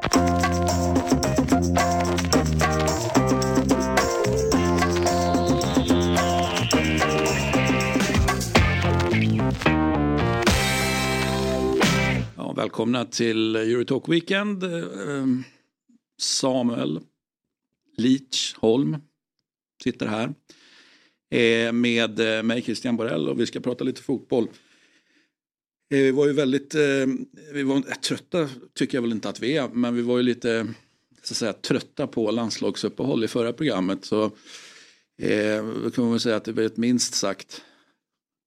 Ja, välkomna till Eurotalk Weekend. Ehm, Samuel Leach Holm sitter här eh, med eh, mig Christian Borell och vi ska prata lite fotboll. Vi var ju väldigt vi var trötta, tycker jag väl inte att vi är, men vi var ju lite så att säga, trötta på landslagsuppehåll i förra programmet. Så eh, kan man väl säga att det var ett minst sagt,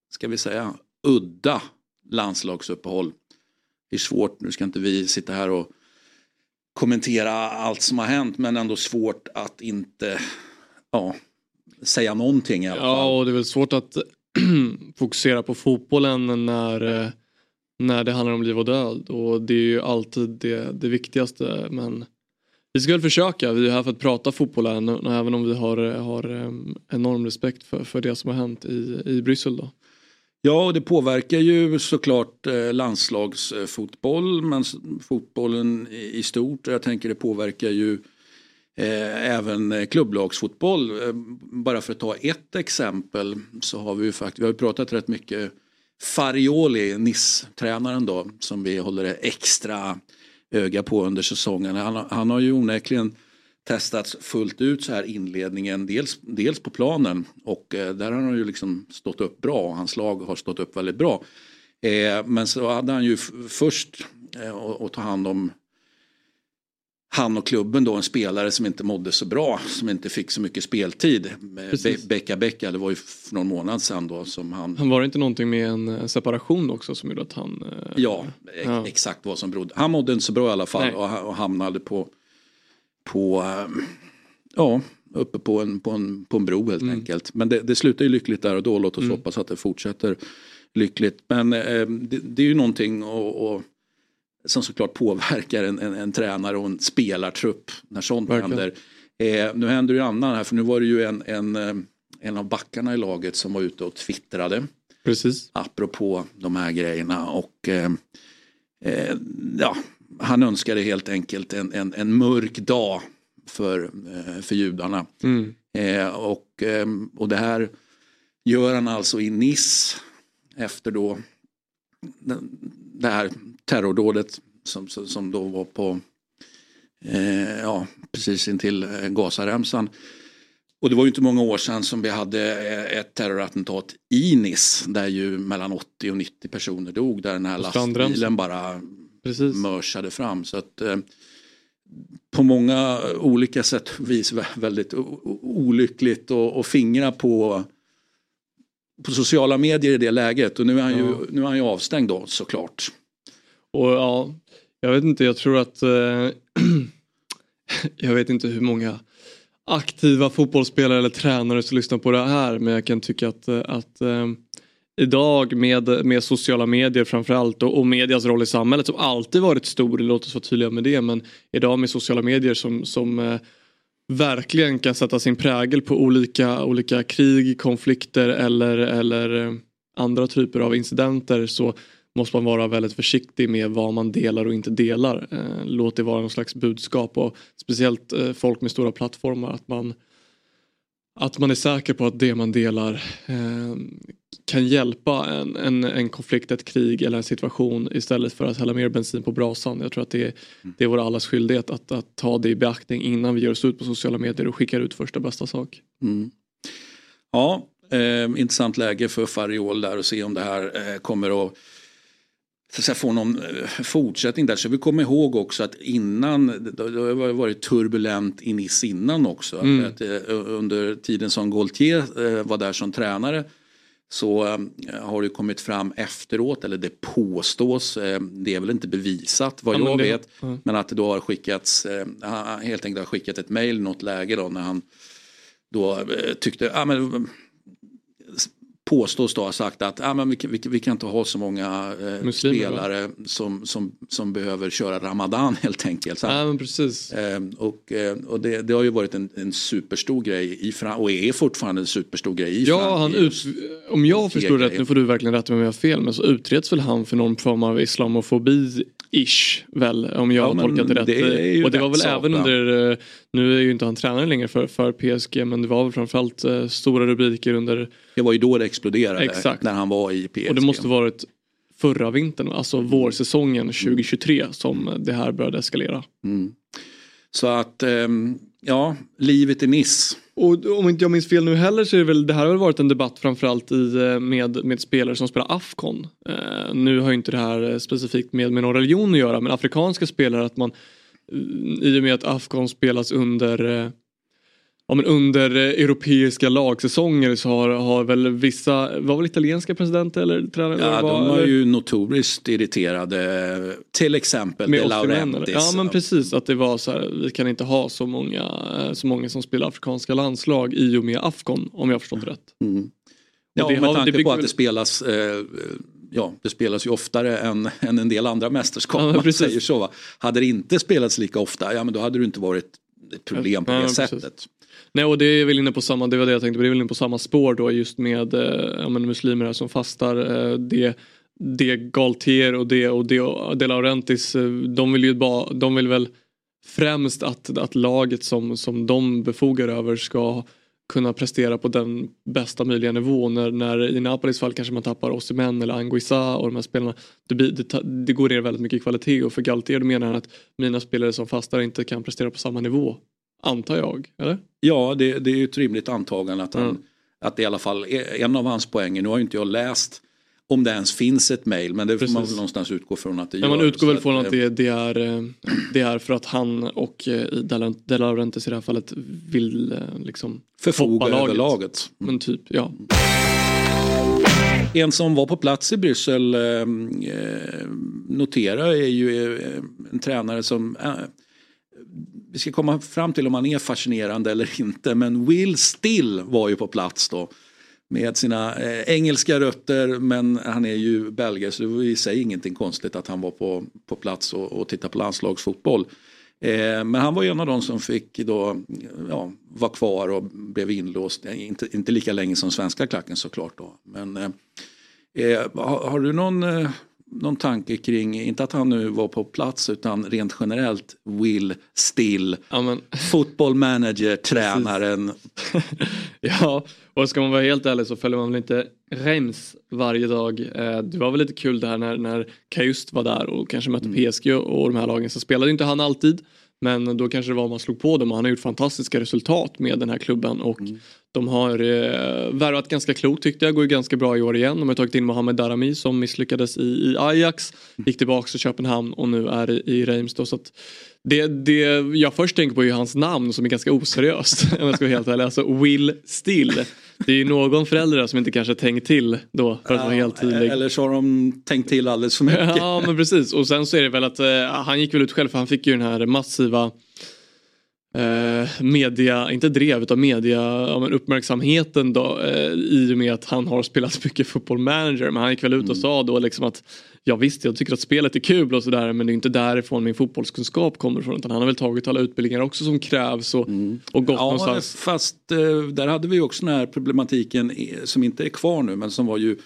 ska vi säga, udda landslagsuppehåll. Det är svårt, nu ska inte vi sitta här och kommentera allt som har hänt men ändå svårt att inte ja, säga någonting i alla fall. Ja och det är väl svårt att fokusera på fotbollen när, eh, när det handlar om liv och död och det är ju alltid det, det viktigaste men vi ska väl försöka, vi är här för att prata fotboll även om vi har, har enorm respekt för, för det som har hänt i, i Bryssel då. Ja, och det påverkar ju såklart eh, landslagsfotboll men fotbollen i stort. Jag tänker det påverkar ju eh, även eh, klubblagsfotboll. Eh, bara för att ta ett exempel så har vi ju faktiskt, vi har ju pratat rätt mycket Farioli, NIS-tränaren då, som vi håller extra öga på under säsongen. Han, han har ju onekligen testats fullt ut så här inledningen. Dels, dels på planen och eh, där har han ju liksom stått upp bra. och Hans lag har stått upp väldigt bra. Eh, men så hade han ju först eh, att ta hand om han och klubben då en spelare som inte mådde så bra, som inte fick så mycket speltid. Be Becka Becka, det var ju för någon månad sedan då som han... Han var det inte någonting med en separation också som gjorde att han... Eh... Ja, ja, exakt vad som berodde. Han mådde inte så bra i alla fall och, och hamnade på på, eh, ja, uppe på en, på en, på en bro helt mm. enkelt. Men det, det slutar ju lyckligt där och då. Låt oss mm. hoppas att det fortsätter lyckligt. Men eh, det, det, är ju någonting och, och, som såklart påverkar en, en, en, tränare och en spelartrupp när sånt Verkligen. händer. Eh, nu händer det ju annan här för nu var det ju en, en, eh, en av backarna i laget som var ute och twittrade. Precis. Apropå de här grejerna och eh, eh, ja, han önskade helt enkelt en, en, en mörk dag för, eh, för judarna. Mm. Eh, och, och det här gör han alltså i Nice efter då det här terrordådet som, som då var på eh, ja, precis intill eh, Gazaremsan. Och det var ju inte många år sedan som vi hade ett terrorattentat i Nice där ju mellan 80 och 90 personer dog där den här lastbilen bara Precis. mörsade fram. Så att, eh, på många olika sätt vis väldigt olyckligt och, och fingra på, på sociala medier i det läget. Och nu är han, ja. ju, nu är han ju avstängd då såklart. Och ja, jag vet inte, jag tror att eh, jag vet inte hur många aktiva fotbollsspelare eller tränare som lyssnar på det här men jag kan tycka att, eh, att eh, idag med, med sociala medier framförallt och, och medias roll i samhället som alltid varit stor, låt oss vara tydliga med det, men idag med sociala medier som, som eh, verkligen kan sätta sin prägel på olika, olika krig, konflikter eller, eller eh, andra typer av incidenter så måste man vara väldigt försiktig med vad man delar och inte delar. Eh, låt det vara någon slags budskap och speciellt eh, folk med stora plattformar att man att man är säker på att det man delar eh, kan hjälpa en, en, en, konflikt, ett krig eller en situation istället för att hälla mer bensin på brasan. Jag tror att det är, mm. det är vår allas skyldighet att, att ta det i beaktning innan vi gör oss ut på sociala medier och skickar ut första bästa sak. Mm. Ja, eh, intressant läge för Fariol där och se om det här eh, kommer att så att få någon eh, fortsättning där. Så vi kommer ihåg också att innan, det har varit turbulent i Nice innan också. Mm. Att, eh, under tiden som Gaultier eh, var där som tränare så har det kommit fram efteråt, eller det påstås, det är väl inte bevisat vad ja, jag det, vet, mm. men att det då har skickats, helt enkelt har skickat ett mail i något läge då när han då tyckte, ja men påstås då ha sagt att ah, men vi, vi, vi kan inte ha så många eh, spelare som, som, som behöver köra Ramadan helt enkelt. Så, ja, men precis. Eh, och och det, det har ju varit en, en superstor grej i Fran och är fortfarande en superstor grej i Ja, han ut, om jag förstår rätt, nu får du verkligen rätta mig om jag har fel, men så utreds väl han för någon form av islamofobi ish väl om jag ja, har tolkat det rätt. Det och det var väl även under, eh, nu är ju inte han tränare längre för, för PSG men det var väl framförallt uh, stora rubriker under. Det var ju då det exploderade Exakt. när han var i PSG. Och det måste varit förra vintern, alltså mm. vårsäsongen 2023 som det här började eskalera. Mm. Så att um, ja, livet i Nice. Och om inte jag minns fel nu heller så är det väl, det här har varit en debatt framförallt i, eh, med, med spelare som spelar Afcon. Uh, nu har ju inte det här specifikt med, med någon religion att göra men afrikanska spelare att man i och med att Afcon spelas under uh, ja, men under europeiska lagsäsonger så har, har väl vissa, var väl italienska presidenter eller tränare? Ja, de var ju notoriskt irriterade. Till exempel med De Laurentiis. Ja men precis att det var så här, vi kan inte ha så många, så många som spelar afrikanska landslag i och med Afcon om jag har förstått rätt. Mm. Ja med har, tanke på att det spelas eh, ja, det spelas ju oftare än, än en del andra mästerskap. Ja, man säger så, va? Hade det inte spelats lika ofta, ja men då hade det inte varit ett problem på det ja, sättet. Precis. Nej och det är väl inne på samma, det var det jag tänkte det är väl inne på samma spår då just med eh, ja, men muslimer här som fastar. Eh, det, det Galtier och det och det och De Laurentiis, eh, de vill ju bara, de vill väl främst att, att laget som, som de befogar över ska kunna prestera på den bästa möjliga nivån. När, när i Napolis fall kanske man tappar Osimhen eller Anguissa och de här spelarna. Det, det, det går ner väldigt mycket i kvalitet och för Galtier menar han att mina spelare som fastar inte kan prestera på samma nivå Antar jag, eller? Ja, det, det är ju ett rimligt antagande att, han, mm. att det i alla fall är en av hans poänger. Nu har ju inte jag läst om det ens finns ett mail men det får man väl någonstans utgå från att det ja, gör. Man utgår väl från att, det, det, är, eh, det är för att han och eh, De Laurentiis i det här fallet vill eh, liksom förfoga över laget. laget. Men typ, ja. En som var på plats i Bryssel eh, noterar är ju en tränare som vi ska komma fram till om han är fascinerande eller inte. Men Will Still var ju på plats då. Med sina eh, engelska rötter men han är ju belgare så det var i sig ingenting konstigt att han var på, på plats och, och tittade på landslagsfotboll. Eh, men han var en av de som fick då, ja, vara kvar och blev inlåst. Eh, inte, inte lika länge som svenska klacken såklart. Då. Men, eh, eh har, har, du någon eh, någon tanke kring, inte att han nu var på plats utan rent generellt Will Still, ja, football manager, tränaren. ja, och ska man vara helt ärlig så följer man väl inte Reims varje dag. Eh, det var väl lite kul det här när, när Kajust var där och kanske mötte mm. PSG och de här lagen så spelade inte han alltid. Men då kanske det var man slog på dem och han har gjort fantastiska resultat med den här klubben och mm. De har eh, värvat ganska klokt tyckte jag, går ju ganska bra i år igen. De har tagit in Mohamed Darami som misslyckades i, i Ajax, gick tillbaka till Köpenhamn och nu är i, i Reims då, så det, det jag först tänker på är hans namn som är ganska oseriöst om jag ska vara helt ärlig. Alltså Will Still. Det är ju någon förälder som inte kanske tänkt till då för att vara helt tydlig. Eller så har de tänkt till alldeles för mycket. Ja men precis och sen så är det väl att uh, han gick väl ut själv för han fick ju den här massiva eh, media, inte drev utan media ja, men uppmärksamheten då eh, i och med att han har spelat mycket fotboll manager men han gick väl ut och mm. sa då liksom att ja visst jag tycker att spelet är kul och sådär men det är inte därifrån min fotbollskunskap kommer ifrån utan han har väl tagit alla utbildningar också som krävs och, mm. och gått ja, någonstans. Fast eh, där hade vi också den här problematiken som inte är kvar nu men som var ju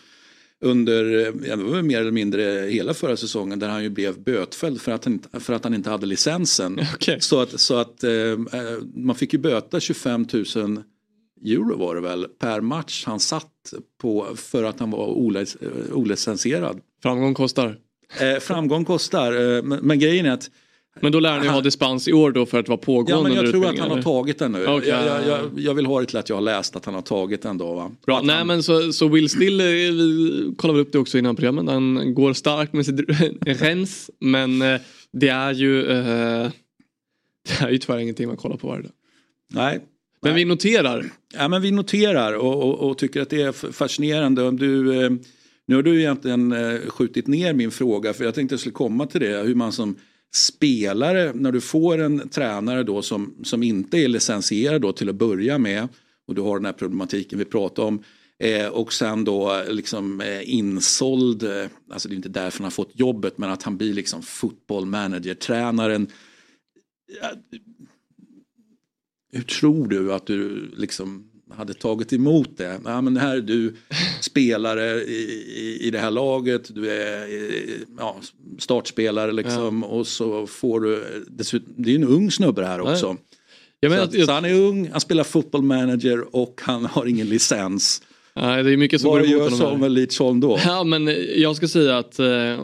under ja, mer eller mindre hela förra säsongen där han ju blev bötfälld för att han, för att han inte hade licensen. Okay. Så att, så att eh, eh man fick ju böta 25 000 euro var det väl per match han satt på för att han var olicensierad. Framgång kostar. Eh, framgång kostar, eh, men, men, grejen är att men då lär ni ha dispens i år då för att vara pågående Ja men jag tror att han har tagit den nu. Okay. Jag, jag, jag, jag, vill ha det till att jag har läst att han har tagit den då. Va? Bra, nej han... men så, så Will Still, eh, vi kollade upp det också innan programmet, han går starkt med sitt rens men eh, det är ju eh, det är ju tyvärr ingenting man kollar på varje dag. Nej. Men nej. vi noterar. Ja men vi noterar och, och, och tycker att det är fascinerande. Du, eh, nu har du egentligen skjutit ner min fråga för jag tänkte jag skulle komma till det. Hur man som spelare, när du får en tränare då som, som inte är licensierad då till att börja med och du har den här problematiken vi pratade om. Eh, och sen då liksom eh, insåld, eh, alltså det är inte därför han har fått jobbet, men att han blir liksom football manager-tränaren. hur tror du att du liksom hade tagit emot det. Ja, men här är du spelare i, i, i det här laget, du är ja, startspelare liksom ja. och så får du, dessutom, det är en ung snubbe här också. Ja. Jag så, att, så han är ung, han spelar football manager och han har ingen licens. Nej, det är mycket som Vad gör Samuel Lidsholm då? Ja, men jag ska säga att eh,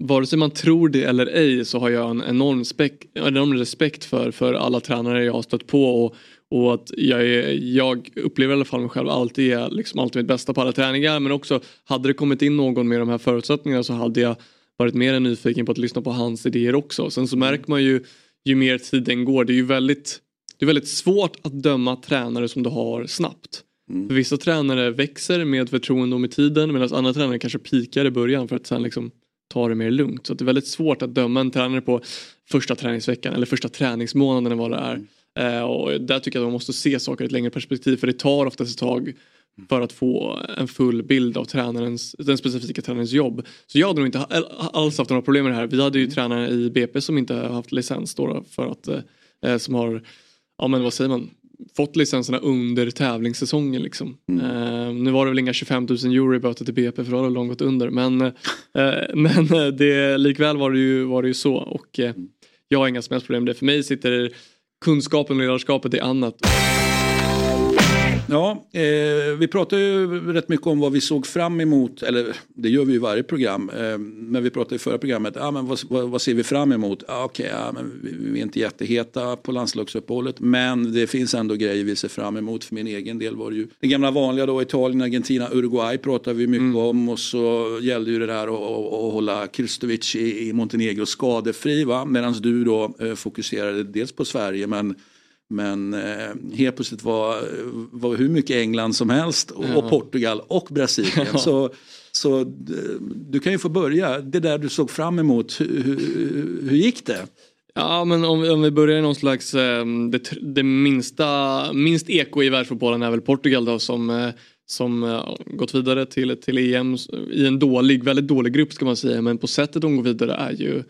vare sig man tror det eller ej så har jag en enorm, spek, enorm respekt för, för alla tränare jag har stött på och, och att jag, är, jag upplever i alla fall mig själv alltid är liksom alltid mitt bästa på alla träningar men också hade det kommit in någon med de här förutsättningarna så hade jag varit mer än nyfiken på att lyssna på hans idéer också. Sen så märker man ju ju mer tiden går, det är ju väldigt, det är väldigt svårt att döma tränare som du har snabbt. Mm. För vissa tränare växer med förtroende och med tiden medan andra tränare kanske pikar i början för att sen liksom ta det mer lugnt. Så det är väldigt svårt att döma en tränare på första träningsveckan eller första träningsmånaden eller vad det är. Mm. Eh, och där tycker jag att man måste se saker i ett längre perspektiv för det tar oftast ett tag för att få en full bild av tränarens, den specifika tränarens jobb. Så jag hade nog inte alls haft några problem med det här. Vi hade ju mm. tränare i BP som inte har haft licens då för att eh, som har, ja men vad säger man, fått licenserna under tävlingssäsongen. Liksom. Mm. Uh, nu var det väl inga 25 000 euro i böter till BP för då har det långt gått under. Men, uh, men det, likväl var det ju, var det ju så. Och uh, jag har inga som helst problem med det. För mig sitter kunskapen och ledarskapet är annat. Ja, eh, vi pratar ju rätt mycket om vad vi såg fram emot, eller det gör vi i varje program. Eh, men vi pratade i förra programmet, ah, men vad, vad, vad ser vi fram emot? Ah, Okej, okay, ah, vi, vi, är inte jätteheta på landslagsuppehållet men det finns ändå grejer vi ser fram emot. För min egen del var det ju det gamla vanliga då, Italien, Argentina, Uruguay pratar vi mycket mm. om och så gällde ju det där att hålla Kristovic i, i Montenegro skadefri. Medan du då eh, fokuserade dels på Sverige men men eh, helt plötsligt var, var hur mycket England som helst och, ja. och Portugal och Brasilien. Ja. Så, så eh, du kan ju få börja, det där du såg fram emot, hur, hur, hur gick det? Ja men om, om vi börjar i någon slags, eh, det, det, minsta, minst eko i världsfotbollen är väl Portugal då som eh, som gått vidare till, till EM i en dålig, väldigt dålig grupp ska man säga men på sättet de går vidare är ju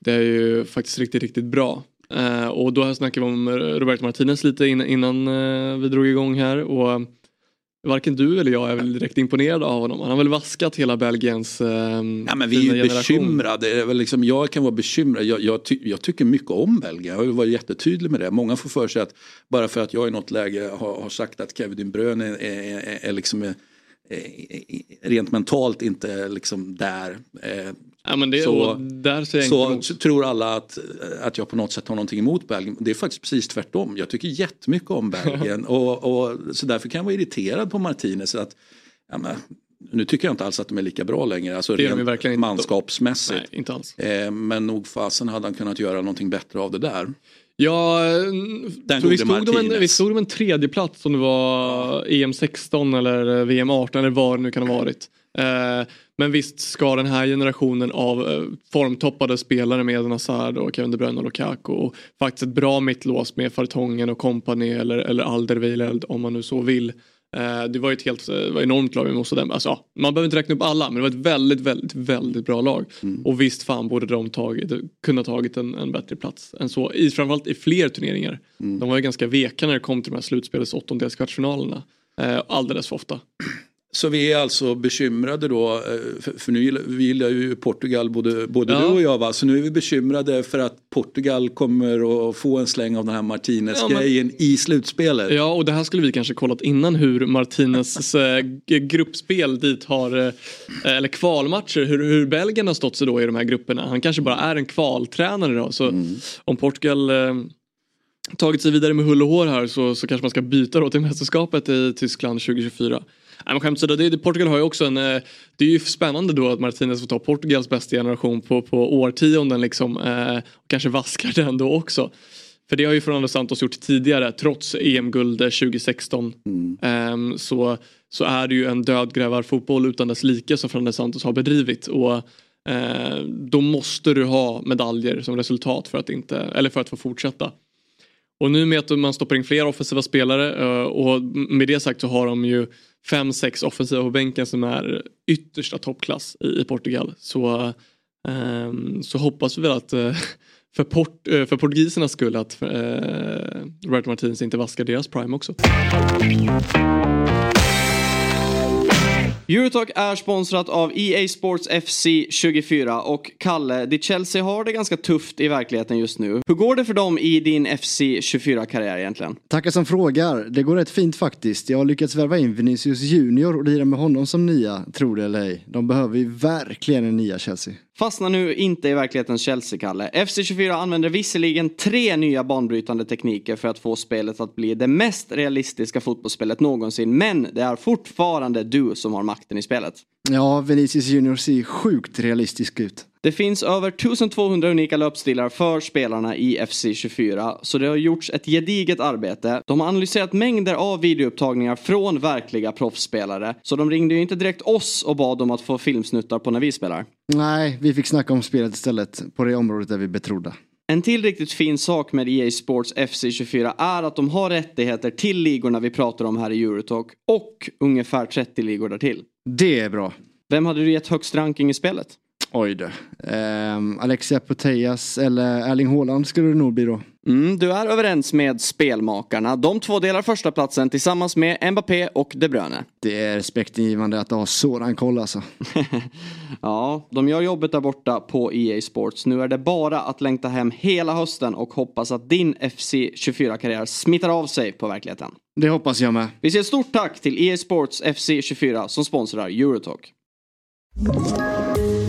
det är ju faktiskt riktigt, riktigt bra. Uh, och då snackade vi om Roberto Martinez lite innan, innan uh, vi drog igång här. Och Varken du eller jag är väl direkt imponerad av honom. Han har väl vaskat hela Belgiens uh, ja, men Vi är ju bekymrade. Liksom, jag kan vara bekymrad. Jag, jag, ty jag, tycker mycket om Belgien. Jag vill vara jättetydlig med det. Många får för sig att bara för att jag i något läge har, har sagt att Kevin Bruyne är, är, är, är liksom rent mentalt inte liksom där. Ja, men det, så där ser så, tror alla att, att jag på något sätt har någonting emot Belgien. Det är faktiskt precis tvärtom. Jag tycker jättemycket om Belgien och, och, så därför kan jag vara irriterad på Martinez. Att, ja, men, nu tycker jag inte alls att de är lika bra längre, alltså det rent verkligen manskapsmässigt. Nej, inte alls. Eh, men nog fasen hade han kunnat göra någonting bättre av det där. Ja, Den vi stod, de en, vi stod de en tredje plats som det var EM 16 eller VM 18 eller vad det nu kan ha varit. Eh, men visst ska den här generationen av eh, formtoppade spelare med Hazard och Kevin De Bruyne och Lukaku och faktiskt ett bra mittlås med Fartongen och kompani eller, eller Alderweireld om man nu så vill. Eh, det var ett helt var enormt lag med Dembélé. Alltså, man behöver inte räkna upp alla men det var ett väldigt, väldigt, väldigt bra lag. Mm. Och visst fan borde de tagit, kunna tagit en, en bättre plats än så. I, framförallt i fler turneringar. Mm. De var ju ganska veka när det kom till de här slutspelets åttondelskvartsfinalerna. Eh, alldeles för ofta. Så vi är alltså bekymrade då, eh, för, nu gillar ju Portugal både, både ja. du och jag va, så nu är vi bekymrade för att Portugal kommer att få en släng av den här Martinez-grejen ja, i slutspelet. Ja och det här skulle vi kanske kollat innan hur Martinez eh, gruppspel dit har, eh, eller kvalmatcher, hur, hur Belgien har stått sig då i de här grupperna. Han kanske bara är en kvaltränare då, så mm. om Portugal tagit sig vidare med hull och hår här så, så kanske man ska byta då till mästerskapet i Tyskland 2024. Men skämt åsido, Portugal har ju också en, eh, det är ju spännande då att Martinez får ta Portugals bästa generation på, på årtionden liksom. Eh, kanske vaskar den då också. För det har ju Fernando Santos gjort tidigare trots EM-guld 2016. Mm. Um, så, så är det ju en dödgrävarfotboll utan dess like som Fernando Santos har bedrivit. Och uh, då måste du ha medaljer som resultat för att, inte, eller för att få fortsätta. Och nu med att man stoppar in fler offensiva spelare och med det sagt så har de ju fem, sex offensiva på bänken som är yttersta toppklass i, i Portugal. Så, um, så hoppas vi väl att uh, för, port, uh, för portugisernas skull att uh, Roberto Martins inte vaskar deras prime också. Eurotalk är sponsrat av EA Sports FC 24 och Kalle, ditt Chelsea har det ganska tufft i verkligheten just nu. Hur går det för dem i din FC 24-karriär egentligen? Tackar som frågar. Det går rätt fint faktiskt. Jag har lyckats värva in Vinicius Junior och lira med honom som nia, tror det eller ej. De behöver ju verkligen en nia Chelsea. Fastna nu inte i verklighetens Chelsea-Kalle. FC24 använder visserligen tre nya banbrytande tekniker för att få spelet att bli det mest realistiska fotbollsspelet någonsin, men det är fortfarande du som har makten i spelet. Ja, Vinicius Junior ser sjukt realistisk ut. Det finns över 1200 unika löpstilar för spelarna i FC24, så det har gjorts ett gediget arbete. De har analyserat mängder av videoupptagningar från verkliga proffsspelare, så de ringde ju inte direkt oss och bad om att få filmsnuttar på när vi spelar. Nej, vi fick snacka om spelet istället, på det området där vi betrodda. En till riktigt fin sak med EA Sports FC24 är att de har rättigheter till ligorna vi pratar om här i Eurotalk och ungefär 30 ligor därtill. Det är bra. Vem hade du gett högst ranking i spelet? Oj du. Um, Alexia Putellas eller Erling Haaland skulle det nog bli då. Mm, du är överens med spelmakarna. De två delar första platsen tillsammans med Mbappé och De Bruyne. Det är respektingivande att ha sådan koll alltså. ja, de gör jobbet där borta på EA Sports. Nu är det bara att längta hem hela hösten och hoppas att din FC24-karriär smittar av sig på verkligheten. Det hoppas jag med. Vi säger stort tack till EA Sports FC24 som sponsrar Eurotalk.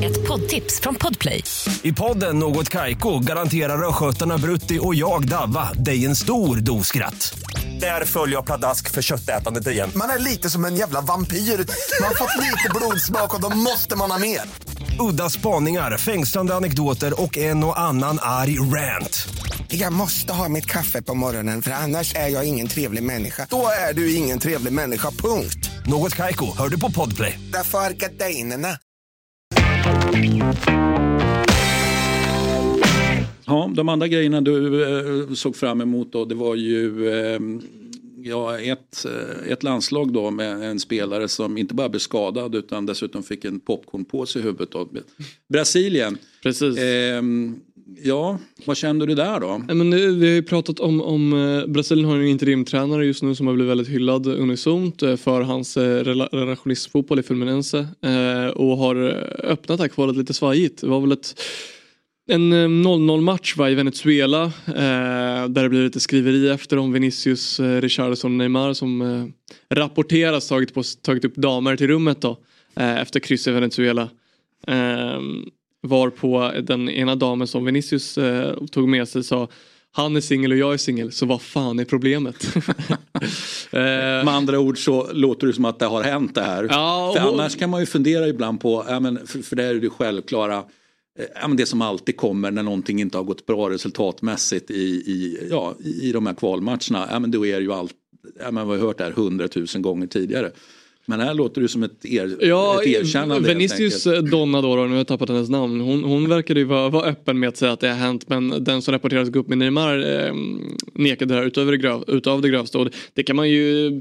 Ett poddtips från Podplay. I podden Något Kaiko garanterar östgötarna Brutti och jag, Davva, dig en stor dos skratt. Där följer jag pladask för köttätandet igen. Man är lite som en jävla vampyr. Man har fått lite blodsmak och då måste man ha mer. Udda spaningar, fängslande anekdoter och en och annan arg rant. Jag måste ha mitt kaffe på morgonen för annars är jag ingen trevlig människa. Då är du ingen trevlig människa, punkt. Något Kaiko, hör du på Podplay. Därför är gardinerna. Ja, de andra grejerna du eh, såg fram emot då, det var ju eh, ja, ett, eh, ett landslag då med en spelare som inte bara blev skadad utan dessutom fick en popcornpåse i huvudet. Brasilien. Precis. Eh, ja, vad kände du där då? Men vi har ju pratat om, om eh, Brasilien har en interimtränare just nu som har blivit väldigt hyllad unisont eh, för hans relationistfotboll i Fluminense och har öppnat det här kvalet lite svajigt. Det var väl ett en 0-0 match va, i Venezuela eh, där det blir lite skriveri efter om Vinicius, eh, Richarlison och Neymar som eh, rapporteras tagit, på, tagit upp damer till rummet då eh, efter kryss i Venezuela. Eh, var på den ena damen som Vinicius eh, tog med sig sa han är singel och jag är singel, så vad fan är problemet? Eh, med andra ord så låter det som att det har hänt det här. Ja, för annars kan man ju fundera ibland på, ja, men för, för det är det självklara det som alltid kommer när någonting inte har gått bra resultatmässigt i, i, ja, i de här kvalmatcherna. Ja, men då är det ju allt, ja, men vi har hört det här hundratusen gånger tidigare. Men här låter det som ett, er, ja, ett erkännande. Vinicius Donna då, nu har jag tappat hennes namn. Hon, hon verkade ju vara, vara öppen med att säga att det har hänt. Men den som rapporterades gå upp med Neymar eh, nekade det här utöver det, gröv, utav det grövsta. Och det kan man ju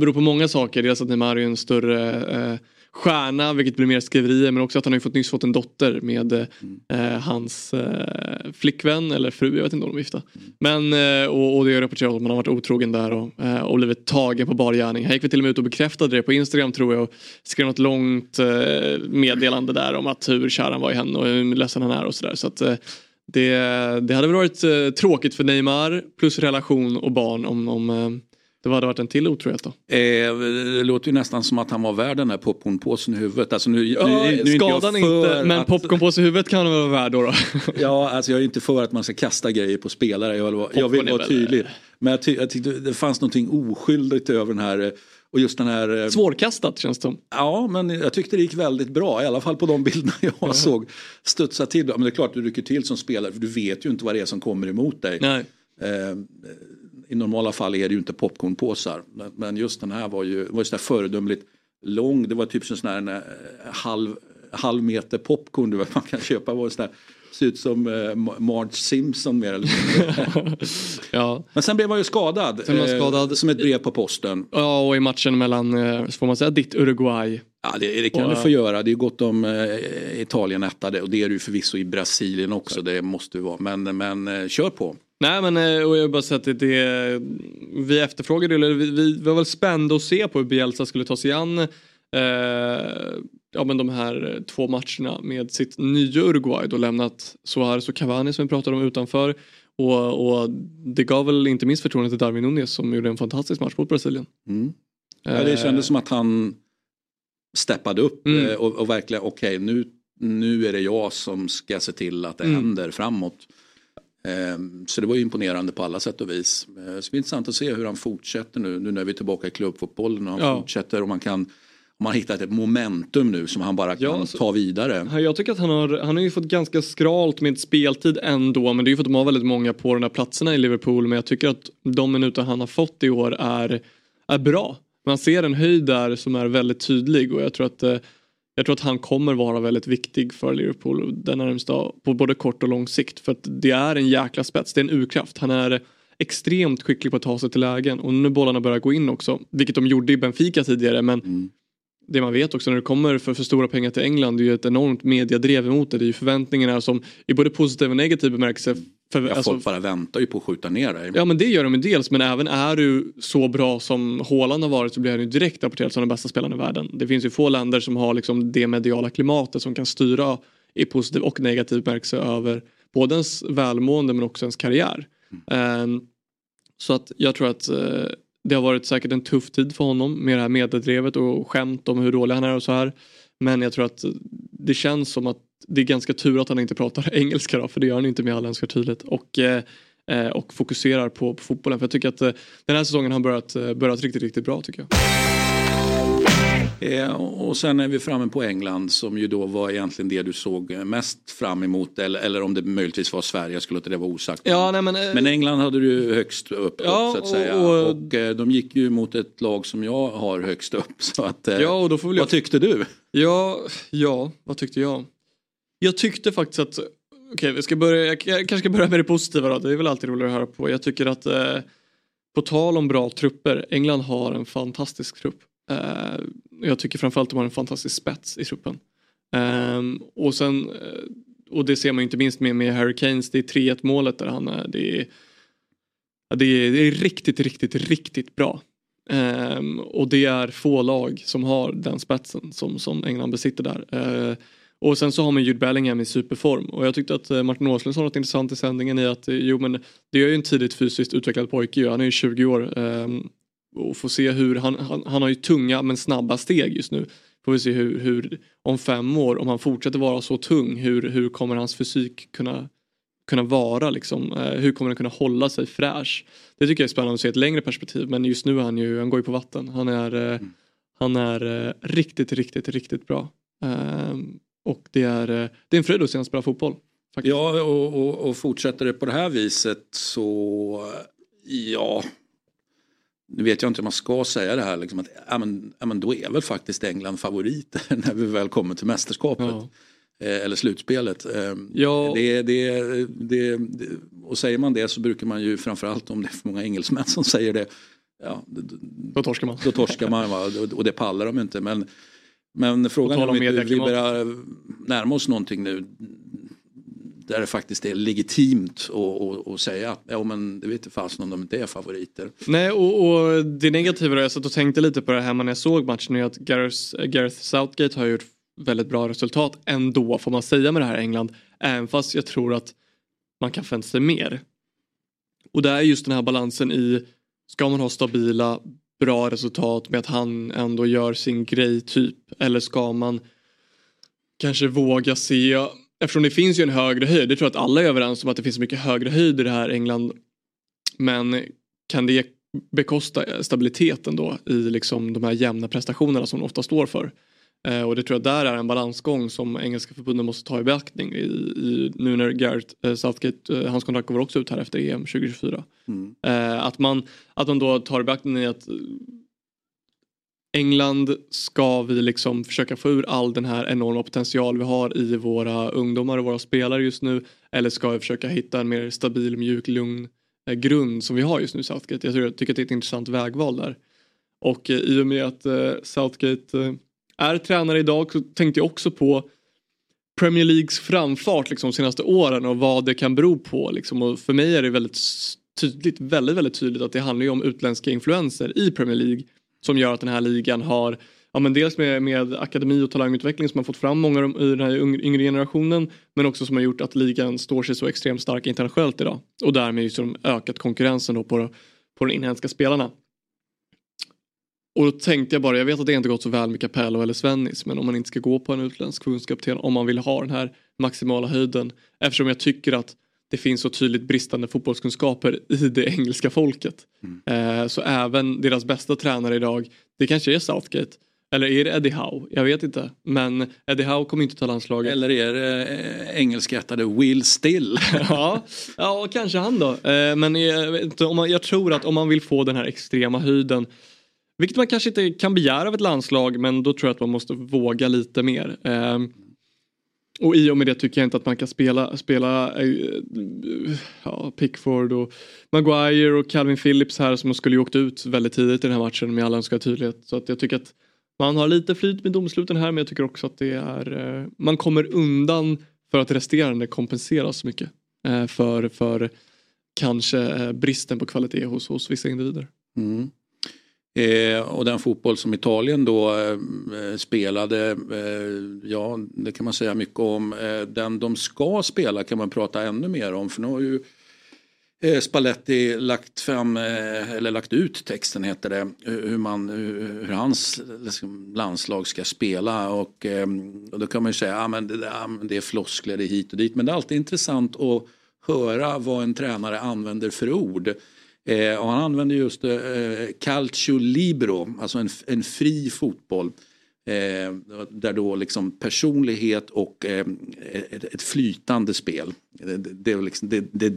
bero på många saker. Dels att Neymar är en större eh, stjärna vilket blir mer skriverier men också att han har fått, nyss fått en dotter med mm. eh, hans eh, flickvän eller fru, jag vet inte om de är gifta. Mm. Men, eh, och, och det är rapporterat att man har varit otrogen där och, eh, och blivit tagen på bar gärning. Han gick väl till och med ut och bekräftade det på Instagram tror jag och skrev något långt eh, meddelande där om att hur kär han var i henne och hur ledsen han är och sådär. Så att, eh, det, det hade väl varit tråkigt för Neymar plus relation och barn om, om det hade varit en till otrohet då? Eh, det låter ju nästan som att han var värd den här popcornpåsen i huvudet. Alltså nu, ja, nu, nu skadan inte, inte men att... popcornpåse i huvudet kan han vara värd då, då? ja, alltså jag är inte för att man ska kasta grejer på spelare. Jag vill vara, jag vill vara tydlig. Men jag, ty, jag tyckte det fanns någonting oskyldigt över den här och just den här... Eh, Svårkastat känns det som. Ja, men jag tyckte det gick väldigt bra. I alla fall på de bilderna jag mm. såg. Studsa till. Men det är klart du rycker till som spelare för du vet ju inte vad det är som kommer emot dig. Nej. Eh, i normala fall är det ju inte popcornpåsar. Men just den här var ju var så föredömligt lång. Det var typ sån här en, eh, halv, halv meter popcorn du vet, man kan köpa. Var sån Ser ut som eh, Marge Simpson mer eller mindre. ja. Men sen blev han ju skadad. Sen han eh, skadad. Som ett brev på posten. ja, och i matchen mellan, eh, får man säga, ditt Uruguay. Ja, det, det kan Och, du få göra. Det är gott om eh, Italien ettade och det är ju förvisso i Brasilien också. Det måste det vara. Men, men eh, kör på. Nej men eh, och jag har bara sett att det, vi efterfrågade, eller vi, vi var väl spända att se på hur Bielsa skulle ta sig an eh, ja, men de här två matcherna med sitt nya Uruguay. Då lämnat Suarez och Cavani som vi pratade om utanför. Och, och det gav väl inte minst förtroende till Darwin Nunez som gjorde en fantastisk match mot Brasilien. Mm. Ja, det kändes som att han steppade upp Mm. eh, och, och verkligen okej nu, nu är det jag som ska se till att det Mm. händer framåt. Ehm, Så det var ju imponerande på alla sätt och vis. Eh, Så det blir intressant att se hur han fortsätter nu, nu när vi är tillbaka i klubbfotbollen och han Ja. fortsätter och man kan om man har hittat ett momentum nu som han bara kan Ja, alltså- ta vidare. Ja, Jag tycker att han har, han har ju fått ganska skralt med speltid ändå men det är ju för att de har väldigt många på de här platserna i Liverpool men jag tycker att de minuter han har fått i år är, är bra. Man ser en höjd där som är väldigt tydlig och jag tror att eh, jag tror att han kommer vara väldigt viktig för Liverpool den närmsta på både kort och lång sikt för att det är en jäkla spets, det är en urkraft. Han är extremt skicklig på att ta sig till lägen och nu bollarna börjar gå in också, vilket de gjorde i Benfica tidigare men Mm. det man vet också när det kommer för, för stora pengar till England det är ju ett enormt mediadrev emot det. Det är ju förväntningarna som i både positiv och negativ bemärkelse. För, Ja, alltså, folk bara väntar ju på att skjuta ner dig. ja men det gör de ju dels men även är du så bra som Haaland har varit så blir han ju direkt rapporterad som den bästa spelaren i världen. Det finns ju få länder som har liksom det mediala klimatet som kan styra i positiv och negativ bemärkelse över både ens välmående men också ens karriär. Ehm, så att jag tror att eh, det har varit säkert en tuff tid för honom med det här mediedrevet och skämt om hur dålig han är och så här. Men jag tror att det känns som att det är ganska tur att han inte pratar engelska då, för det gör han inte med all önskvärd tydlighet. Och, eh, eh, och fokuserar på, på fotbollen. För jag tycker att eh, den här säsongen har börjat, eh, börjat riktigt, riktigt bra tycker jag. Eh, och sen är vi framme på England som ju då var egentligen det du såg mest fram emot. Eller, eller om det möjligtvis var Sverige, jag skulle låta det vara osagt. Ja, nej, men, eh, Men England hade du högst upp, Ja, upp så att och- säga. och- Och, eh, de gick ju mot ett lag som jag har högst upp. Så att, eh, Ja, och då får väl jag vad tyckte du? Ja, ja, vad tyckte jag? Jag tyckte faktiskt att, okej vi ska börja, jag kanske ska börja med det positiva då, det är väl alltid roligt att höra på. Jag tycker att, eh, på tal om bra trupper, England har en fantastisk trupp. Eh, jag tycker framförallt att de har en fantastisk spets i truppen. Eh, och sen, eh, och det ser man ju inte minst med, med Harry Kanes, det är 3-1 målet där han är, det är, det är, det är riktigt, riktigt, riktigt bra. Ehm, och det är få lag som har den spetsen som, som England besitter där. Ehm, och sen så har man Jude Bellingham i superform och jag tyckte att eh, Martin Åslund sa något intressant i sändningen i att eh, jo men det är ju en tidigt fysiskt utvecklad pojke ju, han är ju 20 år. ehm, och får se hur, han, han, han har ju tunga men snabba steg just nu. Får vi se hur, hur om fem år, om han fortsätter vara så tung, hur, hur kommer hans fysik kunna kunna vara liksom, eh, hur kommer den kunna hålla sig fräsch? Det tycker jag är spännande att se ett längre perspektiv men just nu är han ju, han går ju på vatten. Han är, eh, han är eh, riktigt, riktigt, riktigt bra. Och det är, eh, det är en fröjd att se spela fotboll. Faktiskt. Ja, och, och, och fortsätter det på det här viset så ja, nu vet jag inte om man ska säga det här, liksom att, ja, men, ja, men då är väl faktiskt England favoriter när vi väl kommer till mästerskapet. Ja. Eh, eller slutspelet. Eh, Ja. Det, det, det, och säger man det så brukar man ju framförallt om det är för många engelsmän som säger det. Ja, Då torskar man. då torskar man va? och det pallar de inte. Men, men frågan är om inte vi börjar närma oss någonting nu där det faktiskt är legitimt att- säga att ja, men det vet fasen om de inte är favoriter. Nej och, och det negativa då, jag satt och tänkte lite på det här när jag såg matchen är att Gareth, Gareth Southgate har gjort väldigt bra resultat ändå får man säga med det här England. Även fast jag tror att man kan förvänta sig mer. Och det är just den här balansen i ska man ha stabila bra resultat med att han ändå gör sin grej typ. Eller ska man kanske våga se eftersom det finns ju en högre höjd, det tror jag att alla är överens om att det finns mycket högre höjd i det här England. Men kan det bekosta stabiliteten då i liksom de här jämna prestationerna som de ofta står för? Eh, och det tror jag där är en balansgång som engelska förbundet måste ta i beaktning i, i, nu när Gareth eh, Southgate, eh, hans kontrakt går också ut här efter EM 2024. Mm. Eh, att, man, att man då tar i beaktning i att England ska vi liksom försöka få ur all den här enorma potential vi har i våra ungdomar och våra spelare just nu. Eller ska vi försöka hitta en mer stabil, mjuk, lugn grund som vi har just nu i Southgate. Jag, tror, jag tycker att det är ett intressant vägval där. Och i och med att Southgate är tränare idag så tänkte jag också på Premier Leagues framfart liksom, de senaste åren och vad det kan bero på. Liksom. Och för mig är det väldigt tydligt, väldigt, väldigt tydligt att det handlar ju om utländska influenser i Premier League som gör att den här ligan har Ja, men dels med, med akademi och talangutveckling som har fått fram många i den här yngre generationen men också som har gjort att ligan står sig så extremt stark internationellt idag och därmed liksom ökat konkurrensen då på, på de inhemska spelarna. Och då tänkte jag bara, jag vet att det inte gått så väl med Capello eller Svennis men om man inte ska gå på en utländsk förbundskapten om man vill ha den här maximala höjden eftersom jag tycker att det finns så tydligt bristande fotbollskunskaper i det engelska folket. Mm. Eh, så även deras bästa tränare idag, det kanske är Southgate. Eller är det Eddie Howe? Jag vet inte. Men Eddie Howe kommer inte ta landslaget. Eller är det eh, engelskättade Will Still? ja, ja, kanske han då. Eh, men jag, inte, om man, jag tror att om man vill få den här extrema höjden vilket man kanske inte kan begära av ett landslag men då tror jag att man måste våga lite mer. Eh, och i och med det tycker jag inte att man kan spela, spela eh, ja, Pickford och Maguire och Calvin Phillips här som skulle ju åkt ut väldigt tidigt i den här matchen med all önskad tydlighet. Så att jag tycker att man har lite flyt med domsluten här men jag tycker också att det är, eh, man kommer undan för att resterande kompenseras så mycket. Eh, för, för kanske eh, bristen på kvalitet hos, hos vissa individer. Mm. Eh, och den fotboll som Italien då eh, spelade, eh, ja det kan man säga mycket om. Eh, den de ska spela kan man prata ännu mer om för nu har ju eh, Spalletti lagt fram, eh, eller lagt ut texten heter det, hur, man, hur, hans liksom, landslag ska spela och, och då kan man ju säga att men det, det är floskler, det är hit och dit men det är alltid intressant att höra vad en tränare använder för ord. Eh, och han använder just eh, calcio libero, alltså en, en fri fotboll. Eh, där då liksom personlighet och eh, ett, ett, flytande spel. Det, det, det, liksom, det,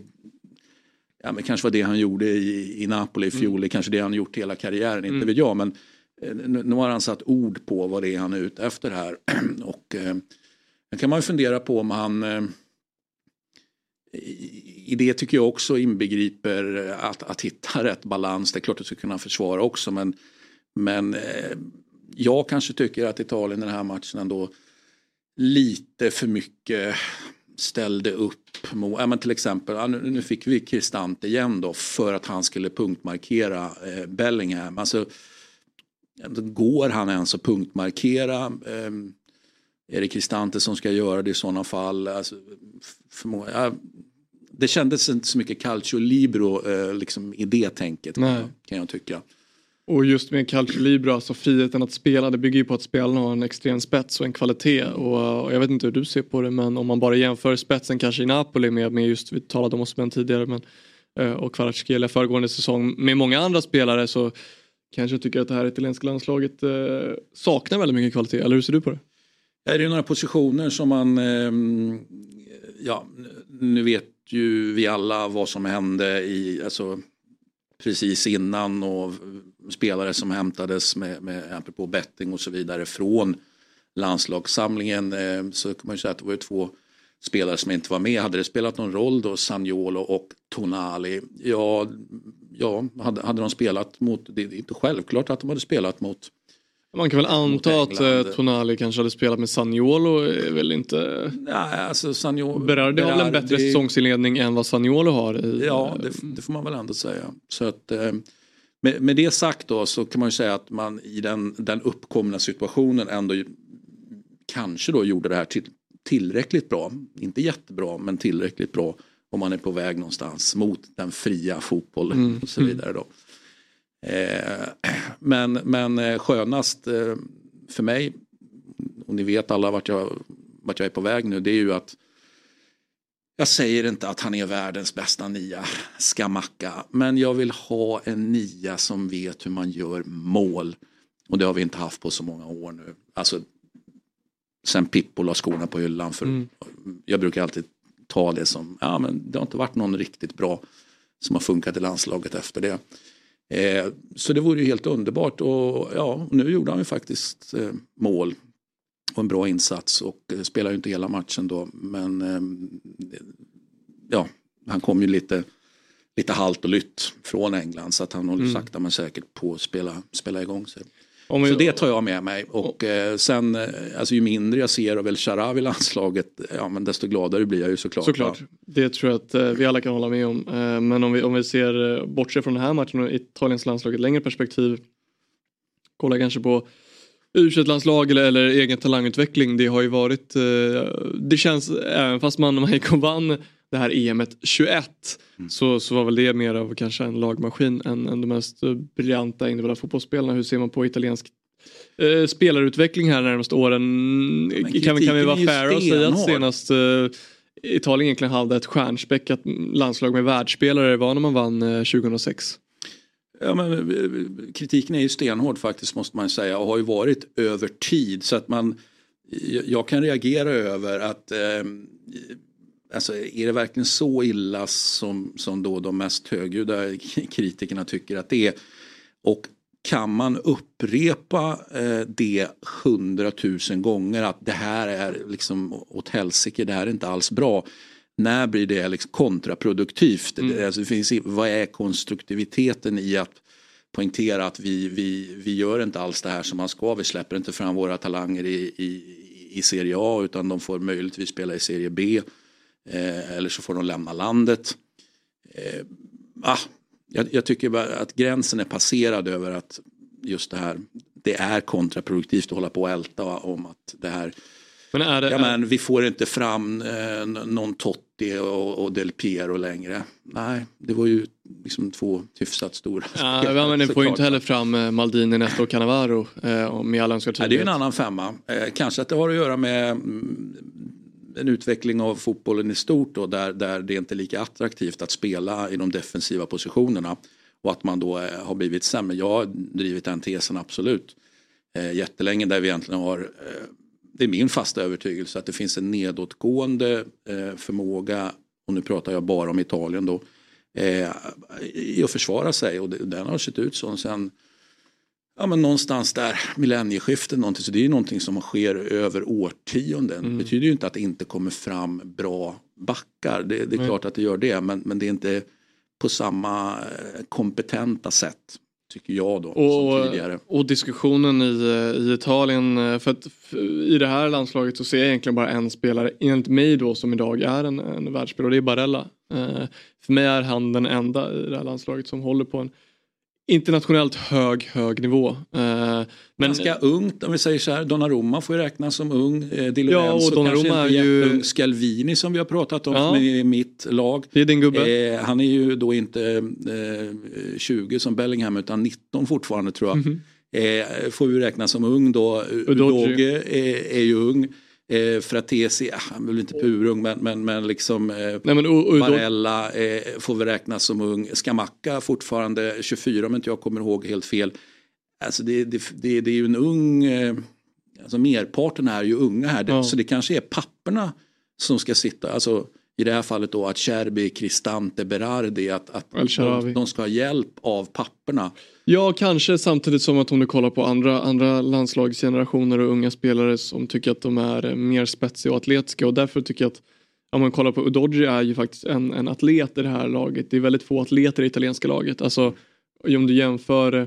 ja, men kanske var det han gjorde i, i Napoli i fjol, mm. kanske det han gjort hela karriären, inte mm. vet jag. Men eh, nu, nu har han satt ord på vad det är han är ute efter här. och eh, kan man ju fundera på om han eh, i det tycker jag också inbegriper att, att hitta rätt balans. Det är klart att du ska kunna försvara också men, men eh, jag kanske tycker att Italien i den här matchen ändå lite för mycket ställde upp mot, ja, men till exempel, ja, nu, nu, fick vi Kristante igen då för att han skulle punktmarkera eh, Bellingham. Alltså, går han ens att punktmarkera? Eh, är det Kristante som ska göra det i sådana fall? Alltså, ja, det kändes inte så mycket calcio libero eh, liksom, i det tänket Nej. kan jag tycka. Och just med calcio libero, alltså friheten att spela, det bygger ju på att spelarna har en extrem spets och en kvalitet. Och, och, jag vet inte hur du ser på det men om man bara jämför spetsen kanske i Napoli med, med just, vi talade om Osman tidigare men, eh, och Kvaratskhelia föregående säsong med många andra spelare så kanske jag tycker att det här italienska landslaget eh, saknar väldigt mycket kvalitet. Eller hur ser du på det? Är det några positioner som man, eh, ja nu vet ju vi alla vad som hände i, alltså, precis innan och spelare som hämtades med, med apropå betting och så vidare från landslagssamlingen eh, så kan man ju säga att det var två spelare som inte var med. Hade det spelat någon roll då, Sagnolo och Tonali? Ja, ja hade, hade de spelat mot, det är inte självklart att de hade spelat mot man kan väl anta att eh, Tonali kanske hade spelat med Saniolo är väl inte... Nej, alltså Saniolo... Berardi har väl en bättre säsongsinledning än vad Saniolo har? I, ja, det, det, får man väl ändå säga. Så att, eh, med, med, det sagt då så kan man ju säga att man i den, den uppkomna situationen ändå kanske då gjorde det här till, tillräckligt bra. Inte jättebra men tillräckligt bra om man är på väg någonstans mot den fria fotbollen mm. och så vidare. Då. Eh, men, men eh, skönast eh, för mig, och ni vet alla vart jag, vart jag är på väg nu, det är ju att jag säger inte att han är världens bästa nia, Skamacka, men jag vill ha en nia som vet hur man gör mål. Och det har vi inte haft på så många år nu. Alltså, sen Pippo la skorna på hyllan. För mm. Jag brukar alltid ta det som, ja men det har inte varit någon riktigt bra som har funkat i landslaget efter det. Eh, så det vore ju helt underbart och ja, nu gjorde han ju faktiskt eh, mål och en bra insats och eh, spelar ju inte hela matchen då men eh, ja, han kom ju lite, lite halt och lytt från England så att han håller Mm. sakta men säkert på att spela, spela igång sig. Om vi- Så det tar jag med mig och eh, sen eh, alltså ju mindre jag ser av El Sharawi i landslaget ja, men desto gladare blir jag ju såklart. Såklart. va? Det tror jag att eh, vi alla kan hålla med om. Eh, men om vi, om vi ser, bortser från den här matchen och Italiens landslag i ett längre perspektiv. Kolla kanske på u landslag eller, eller egen talangutveckling. Det har ju varit, det känns, även fast man, man gick och vann det här EMet 21 så, så var väl det mer av kanske en lagmaskin än, än de mest briljanta individuella fotbollsspelarna. Hur ser man på italiensk eh, spelarutveckling här närmaste åren? Kan, vi- kan vi vara fair och säga att senast eh, Italien egentligen hade ett stjärnspäckat landslag med världsspelare var när man vann eh, 2006. Ja, men, eh, kritiken är ju stenhård faktiskt måste man säga och har ju varit över tid så att man jag- jag kan reagera över att eh, alltså, är det verkligen så illa som, som då de mest högljudda kritikerna tycker att det är och kan man upprepa eh, det hundratusen gånger att det här är liksom åt helsike, det här är inte alls bra. När blir det liksom kontraproduktivt? Det, alltså, det finns, vad är konstruktiviteten i att poängtera att vi, vi, vi gör inte alls det här som man ska. Vi släpper inte fram våra talanger i, i, i Serie A utan de får möjligtvis spela i Serie B. Eh, eller så får de lämna landet. Eh, ah, jag, jag tycker bara att gränsen är passerad över att just det här, det är kontraproduktivt att hålla på och älta om att det här, Men är det, ja men vi får inte fram eh, någon Totti och, och Del Piero längre. Nej, det var ju liksom två hyfsat stora Ja, ja, men det får ju inte heller fram eh, Maldini, Nesto och Cannavaro eh, med all önskvärd Nej, det är ju en tydlighet. annan femma. Eh, kanske att det har att göra med mm, en utveckling av fotbollen i stort då, där, där det inte är lika attraktivt att spela i de defensiva positionerna och att man då eh, har blivit sämre. Jag har drivit den tesen absolut eh, jättelänge där vi egentligen har eh, det är min fasta övertygelse att det finns en nedåtgående eh, förmåga och nu pratar jag bara om Italien då eh, i att försvara sig och det, den har sett ut så sen Ja men någonstans där, millennieskiftet någonting. Så det är ju någonting som sker över årtionden. Det betyder ju inte att det inte kommer fram bra backar. Det, det är klart att det gör det. Men, men det är inte på samma eh, kompetenta sätt. Tycker jag då. som tidigare. Och, och diskussionen i, eh, i Italien, eh, för att i det här landslaget så ser jag egentligen bara en spelare, enligt mig då som idag är en, en världsspelare och det är Barella. Eh, för mig är han den enda i det här landslaget som håller på en internationellt hög, hög nivå. Eh, men, Ganska ungt om vi säger så här. Donnarumma får ju räknas som ung. Eh, Di Ja, och Donnarumma är ju-. Scalvini som vi har pratat om Ja. i mitt lag. det är din gubbe. Eh, han är ju då inte eh, 20 som Bellingham utan 19 fortfarande tror jag. Mhm. Eh, får vi räkna som ung då. Udoge är, är ju ung. Eh, Fratesi, ah, han är väl inte purung men, men, men liksom eh, Nej, men, och, och, Barella eh, får vi räknas som ung. Skamacka fortfarande 24 om inte jag kommer ihåg helt fel. Alltså det, det, det, det är ju en ung, eh, alltså merparten är ju unga här. Ja. Så det kanske är papperna som ska sitta, alltså i det här fallet då att Cherby, Cristante, Berardi, att, att de, de ska ha hjälp av papperna. Ja, kanske samtidigt som att om du kollar på andra, andra landslagsgenerationer och unga spelare som tycker att de är eh, mer spetsiga och atletiska och därför tycker jag att om man kollar på Udogie är ju faktiskt en, en atlet i det här laget. Det är väldigt få atleter i italienska laget. Alltså om du jämför eh,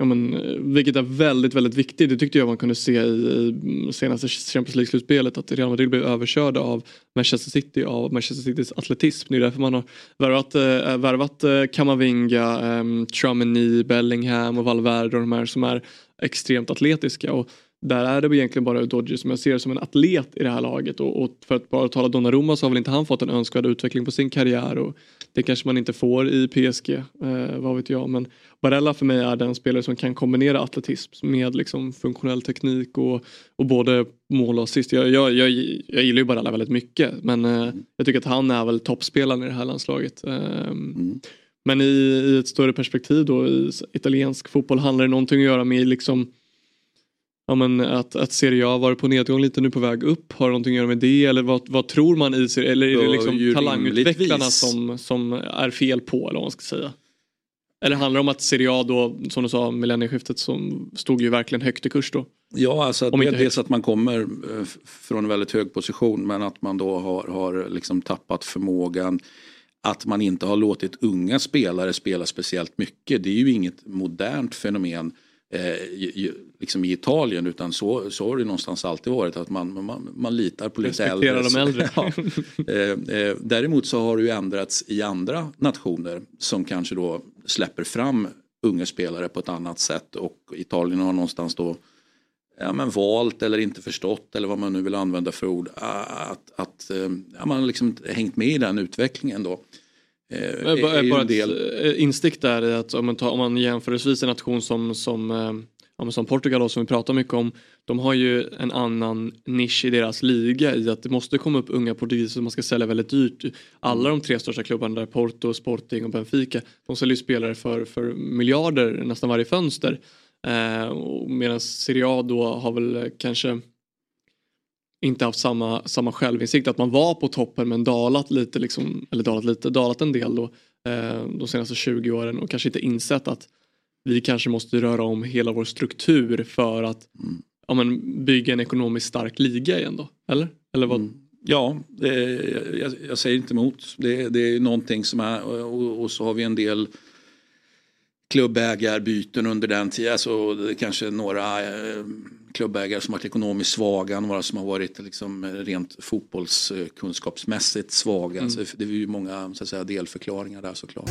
Ja, men, eh, vilket är väldigt, väldigt viktigt. Det tyckte jag man kunde se i, i senaste Champions League-slutspelet. Att Real Madrid blev överkörda av Manchester City, av Manchester Citys atletism. Det är därför man har värvat, äh, värvat äh, Kamavinga, ehm, äh, Chouameni, Bellingham och Valverde och de här som är extremt atletiska. Och där är det egentligen bara Udogie som jag ser som en atlet i det här laget. Och, och för att bara tala Donnarumma så har väl inte han fått en önskvärd utveckling på sin karriär. Och det kanske man inte får i PSG, eh, vad vet jag. Men Barella för mig är den spelare som kan kombinera atletism med liksom funktionell teknik och, och både mål och assist. Jag, jag, jag, jag gillar ju Barella väldigt mycket men eh, jag tycker att han är väl toppspelaren i det här landslaget. Ehm, Men i, i ett större perspektiv då i italiensk fotboll handlar det någonting att göra med liksom Ja, men att, att Serie A var på nedgång lite nu på väg upp. Har det någonting att göra med det? Eller vad, vad tror man i Serie Eller är det liksom talangutvecklarna som, som är fel på eller vad man ska säga? Eller handlar det om att Serie A då, som du sa, millennieskiftet som stod ju verkligen högt i kurs då? Ja, alltså att dels att man kommer eh, från en väldigt hög position men att man då har, har liksom tappat förmågan. Att man inte har låtit unga spelare spela speciellt mycket. Det är ju inget modernt fenomen eh, liksom i Italien utan så, så har det någonstans alltid varit att man, man, man litar på lite äldre. Äldre. Ja. Eh, eh, däremot så har det ju ändrats i andra nationer som kanske då släpper fram unga spelare på ett annat sätt och Italien har någonstans då ja, men valt eller inte förstått eller vad man nu vill använda för ord att, att eh, ja, man har liksom hängt med i den utvecklingen då. Bara, är ju bara del- ett eh, instick där är att om man, tar, om man jämförelsevis en nation som, som, ja, men som Portugal då, som vi pratar mycket om. De har ju en annan nisch i deras liga i att det måste komma upp unga portugiser som man ska sälja väldigt dyrt. Alla de tre största klubbarna där, Porto, Sporting och Benfica, de säljer ju spelare för, för miljarder nästan varje fönster. Eh, medan Serie A då har väl kanske inte haft samma, samma självinsikt att man var på toppen men dalat lite liksom, eller dalat lite, dalat en del då eh, de senaste 20 åren och kanske inte insett att vi kanske måste röra om hela vår struktur för att ja, men, bygga en ekonomiskt stark liga igen då, eller? Eller vad? Mm. Ja, det, jag, jag säger inte emot. Det, det är någonting som är och, och så har vi en del klubbägarbyten under den tiden. Alltså, det är kanske några eh, klubbägare som varit ekonomiskt svaga, några som har varit liksom rent fotbollskunskapsmässigt svaga. Mm. Så det är ju många så att säga, delförklaringar där såklart.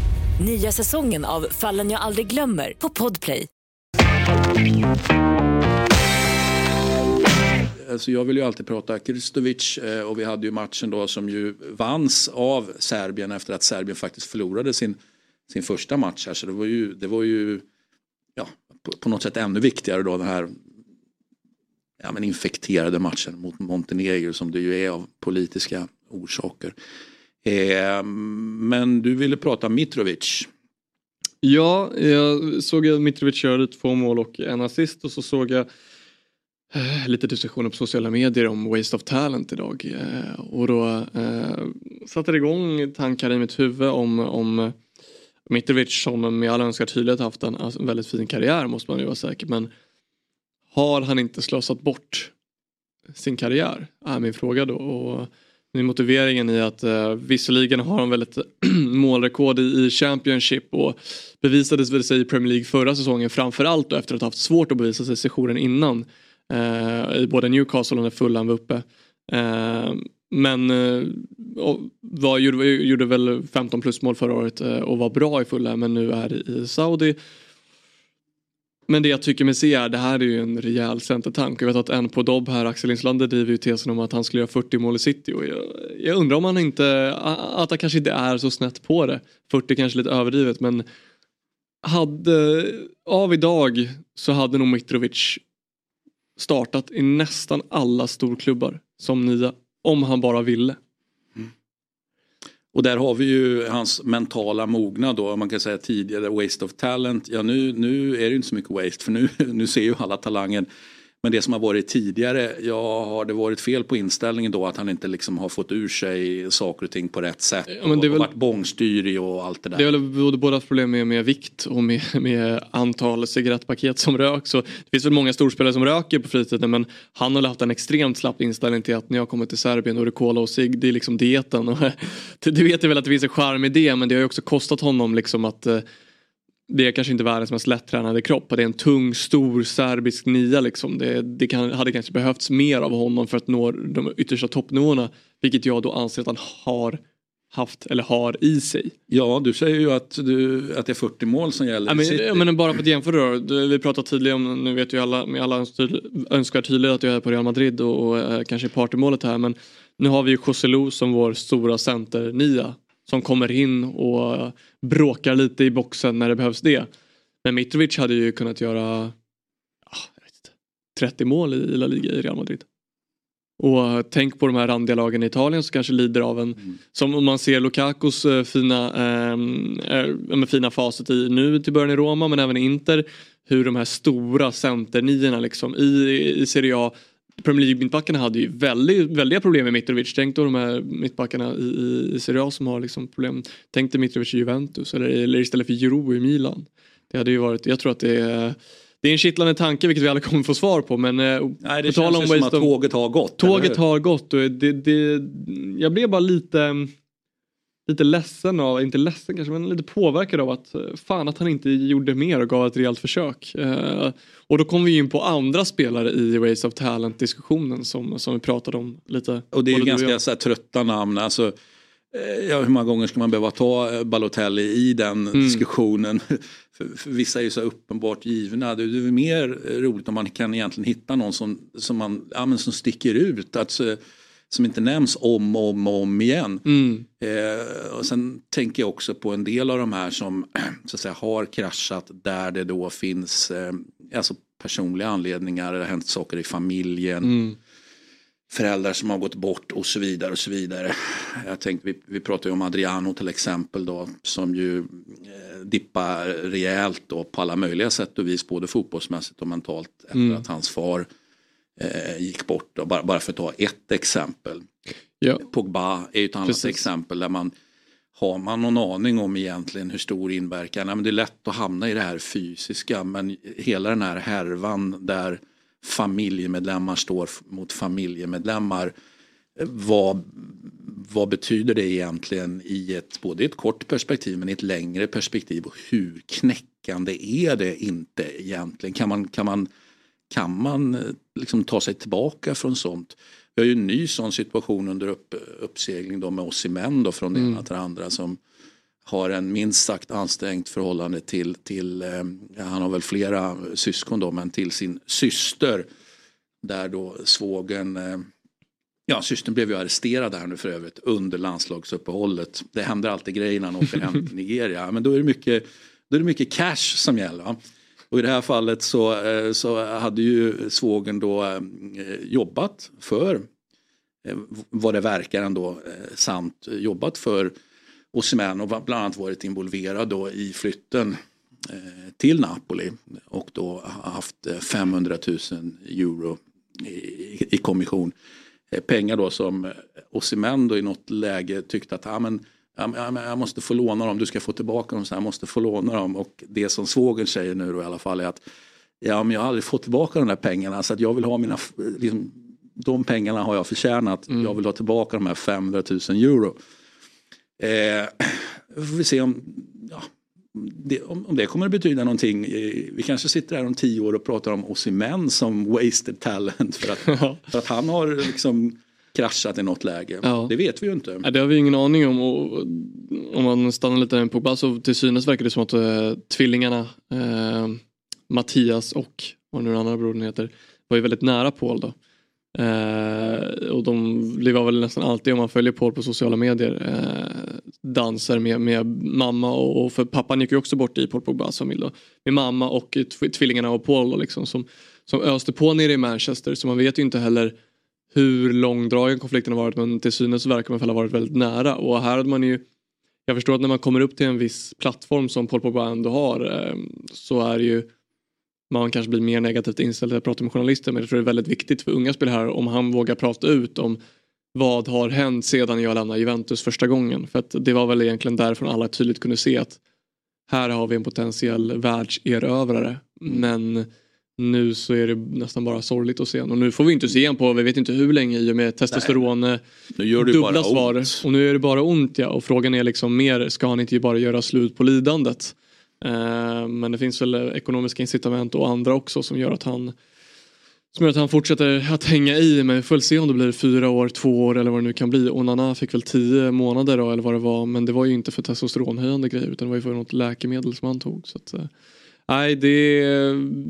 Nya säsongen av Fallen jag aldrig glömmer på Podplay. Alltså jag vill ju alltid prata Kristovic eh, och vi hade ju matchen då som ju vanns av Serbien efter att Serbien faktiskt förlorade sin, sin första match här. Så det var ju, det var ju ja, på, på något sätt ännu viktigare då den här ja, men infekterade matchen mot Montenegro som det ju är av politiska orsaker. Eh, men du ville prata Mitrovic. Ja, jag såg att Mitrovic göra två mål och en assist och så såg jag eh, lite diskussioner på sociala medier om waste of talent idag. Eh, och då eh, satte det igång tankar i mitt huvud om, om Mitrovic som med all önskad tydlighet haft en, alltså, en väldigt fin karriär måste man ju vara säker men har han inte slösat bort sin karriär? Är min fråga då. Och med motiveringen i att eh, visserligen har de väldigt målrekord i, i Championship och bevisades väl sig i Premier League förra säsongen framförallt då efter att ha haft svårt att bevisa sig sessionen innan eh, i både Newcastle och när Fulham var uppe. Eh, men eh, och var, gjorde, gjorde väl 15 plus mål förra året eh, och var bra i Fulham men nu är i Saudi. Men det jag tycker mig se är det här är ju en rejäl centertank. Jag vet att en på Dobb här, Axel Inslander, driver ju tesen om att han skulle göra 40 mål i city. Och jag, jag undrar om han inte, att han kanske inte är så snett på det. 40 kanske lite överdrivet men hade, av idag så hade nog Mitrovic startat i nästan alla storklubbar som nia. Om han bara ville. Och där har vi ju hans mentala mognad då, man kan säga tidigare waste of talent. Ja nu, nu är det ju inte så mycket waste för nu, nu ser ju alla talangen. Men det som har varit tidigare, ja har det varit fel på inställningen då att han inte liksom har fått ur sig saker och ting på rätt sätt. Ja, men det och, väl- och varit bångstyrig och allt det där. Det är väl både, problem med, med vikt och med, med antal cigarettpaket som röks. Så det finns väl många storspelare som röker på fritiden men han har haft en extremt slapp inställning till att när jag kommer till Serbien då är det cola och cigg, det är liksom dieten. Och, det det vet jag väl att det finns en charm i det men det har ju också kostat honom liksom att eh, det är kanske inte världens mest lättränade kropp och det är en tung, stor serbisk nia liksom. Det, det kan, hade kanske behövts mer av honom för att nå de yttersta toppnivåerna. Vilket jag då anser att han har haft eller har i sig. Ja, du säger ju att, du, att det är 40 mål som gäller Ja, men, City. men bara för att jämföra då. Vi pratar tidigare om, nu vet ju alla med alla önskvärd- tydlighet att jag är på Real Madrid och, och eh, kanske partymålet här men nu har vi ju Joselu som vår stora center-nia som kommer in och bråkar lite i boxen när det behövs det. Men Mitrovic hade ju kunnat göra vet inte, 30 mål i La Liga i Real Madrid. Och tänk på de här randiga lagen i Italien som kanske lider av en, mm. som om man ser Lukakos äh, fina, äh, äh, fina facit i nu till början i Roma men även i Inter. Hur de här stora centernierna liksom i, i Serie A Premier League-mittbackarna hade ju väldigt, väldiga problem med Mitrovic. Tänk då de här mittbackarna i, i, Serie A som har liksom problem. Tänk dig Mitrovic i Juventus eller, eller istället för Giroud i Milan. Det hade ju varit, jag tror att det är det är en kittlande tanke vilket vi alla kommer få svar på men... Eh, Nej det känns om som att tåget har gått. Tåget har gått och det, det, jag blev bara lite lite ledsen av, inte ledsen kanske, men lite påverkad av att eh, fan att han inte gjorde mer och gav ett rejält försök. Uh, och då kommer vi in på andra spelare i Race of Talent diskussionen som, som vi pratade om lite. Och det är ju ganska så här, trötta namn. Alltså, eh, ja, hur många gånger ska man behöva ta Balotelli i den mm. diskussionen? för, för vissa är ju så uppenbart givna. Det är mer roligt om man kan egentligen hitta någon som, som, man, ja, men som sticker ut. Alltså, som inte nämns om och om, om igen. Mm. Eh, och sen tänker jag också på en del av de här som så att säga, har kraschat där det då finns eh, alltså personliga anledningar, det har hänt saker i familjen. Mm. Föräldrar som har gått bort och så vidare och så vidare. Jag tänkte, vi, vi pratade ju om Adriano till exempel då som ju eh, dippar rejält då på alla möjliga sätt och vis både fotbollsmässigt och mentalt efter mm. att hans far gick bort. Då, bara, bara för att ta ett exempel. Ja. Pogba är ett annat Precis. exempel där man har man någon aning om egentligen hur stor inverkan? Ja, men det är lätt att hamna i det här fysiska men hela den här härvan där familjemedlemmar står mot familjemedlemmar. Vad, vad betyder det egentligen i ett, både ett kort perspektiv men i ett längre perspektiv och hur knäckande är det inte egentligen? Kan man, kan man kan man eh, liksom ta sig tillbaka från sånt? Vi har ju en ny sån situation under upp, uppsegling då med oss i män då från det mm. ena till det andra som har en minst sagt ansträngt förhållande till, till eh, han har väl flera syskon då, men till sin syster. Där då svågen, eh, ja systern blev ju arresterad här nu för övrigt under landslagsuppehållet. Det händer alltid grejer när han åker hem till Nigeria. Men då är det mycket, då är det mycket cash som gäller. Och i det här fallet så, eh, så hade ju svågen då eh, jobbat för, eh, vad det verkar ändå sant, jobbat för Osimhen och bland annat varit involverad då i flytten till Napoli och då haft 500 000 euro i, i kommission. Pengar då som Osimhen då i något läge tyckte att ah, men jag måste få låna dem, du ska få tillbaka dem, så jag måste få låna dem. Och det som svågen säger nu då i alla fall är att ja, men jag har aldrig fått tillbaka de där pengarna så att jag vill ha mina, liksom, de pengarna har jag förtjänat, mm. jag vill ha tillbaka de här 500 000 euro. Eh, får vi se om, ja, det, om, om, det kommer att betyda någonting. Vi kanske sitter här om tio år och pratar om Osimhen som wasted talent för att, för att han har liksom kraschat i något läge. Ja. Det vet vi ju inte. Ja, det har vi ingen aning om. Och, om man stannar lite där på Pogba så till synes verkar det som att äh, tvillingarna äh, Mattias och vad nu den andra brodern heter var ju väldigt nära Paul då. Eh, och de var väl nästan alltid om man följer Paul på sociala medier eh, danser med, med mamma och, och, för pappan gick ju också bort i Paul Pogbas familj då. Med mamma och tvillingarna och Paul då, liksom som, som öste på nere i Manchester så man vet ju inte heller hur långdragen konflikten har varit men till synes verkar man ha varit väldigt nära. Och här hade man ju jag förstår att när man kommer upp till en viss plattform som Paul Pogba ändå har eh, så är det ju man kanske blir mer negativt inställd att prata med journalister men jag tror det är väldigt viktigt för unga spelare här om han vågar prata ut om vad har hänt sedan jag lämnade Juventus första gången. För att det var väl egentligen därifrån alla tydligt kunde se att här har vi en potentiell världserövrare. Men nu så är det nästan bara sorgligt att se Och nu får vi inte se igen på, vi vet inte hur länge i och med testosteron eh, nu gör det dubbla svar. Ont. Och nu är det bara ont ja. Och frågan är liksom mer, ska han inte bara göra slut på lidandet? Uh, men det finns väl ekonomiska incitament och andra också som gör att han som gör att han fortsätter att hänga i men vi får väl se om det blir fyra år, två år eller vad det nu kan bli. Och Nana fick väl tio månader då eller vad det var men det var ju inte för testosteronhöjande grejer utan det var ju för något läkemedel som han tog. Så att, uh, Nej, det...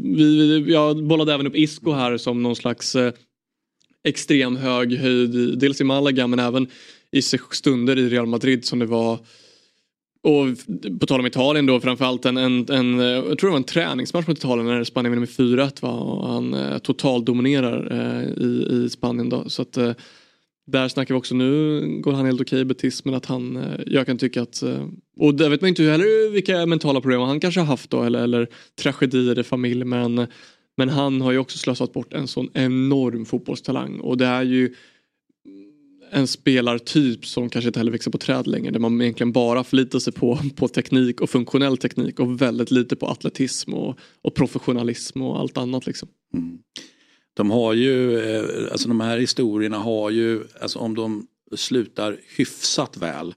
Vi, jag bollade även upp Isco här som någon slags eh, extrem hög höjd, dels i Malaga men även i stunder i Real Madrid som det var och på tal om Italien då framförallt en, en, en, eh, jag tror det var en träningsmatch mot Italien när Spanien vinner med 4-1 va? och han eh, totaldominerar eh, i, i Spanien då. Så att eh, där snackar vi också, nu går han helt okej i Betis men att han, eh, jag kan tycka att, eh, och där vet man inte heller vilka mentala problem han kanske har haft då eller, eller tragedier i familj men, men han har ju också slösat bort en sån enorm fotbollstalang och det är ju en spelartyp som kanske inte heller växer på träd längre där man egentligen bara förlitar sig på, på teknik och funktionell teknik och väldigt lite på atletism och, och professionalism och allt annat liksom. Mm. De har ju, eh, alltså de här historierna har ju, alltså om de slutar hyfsat väl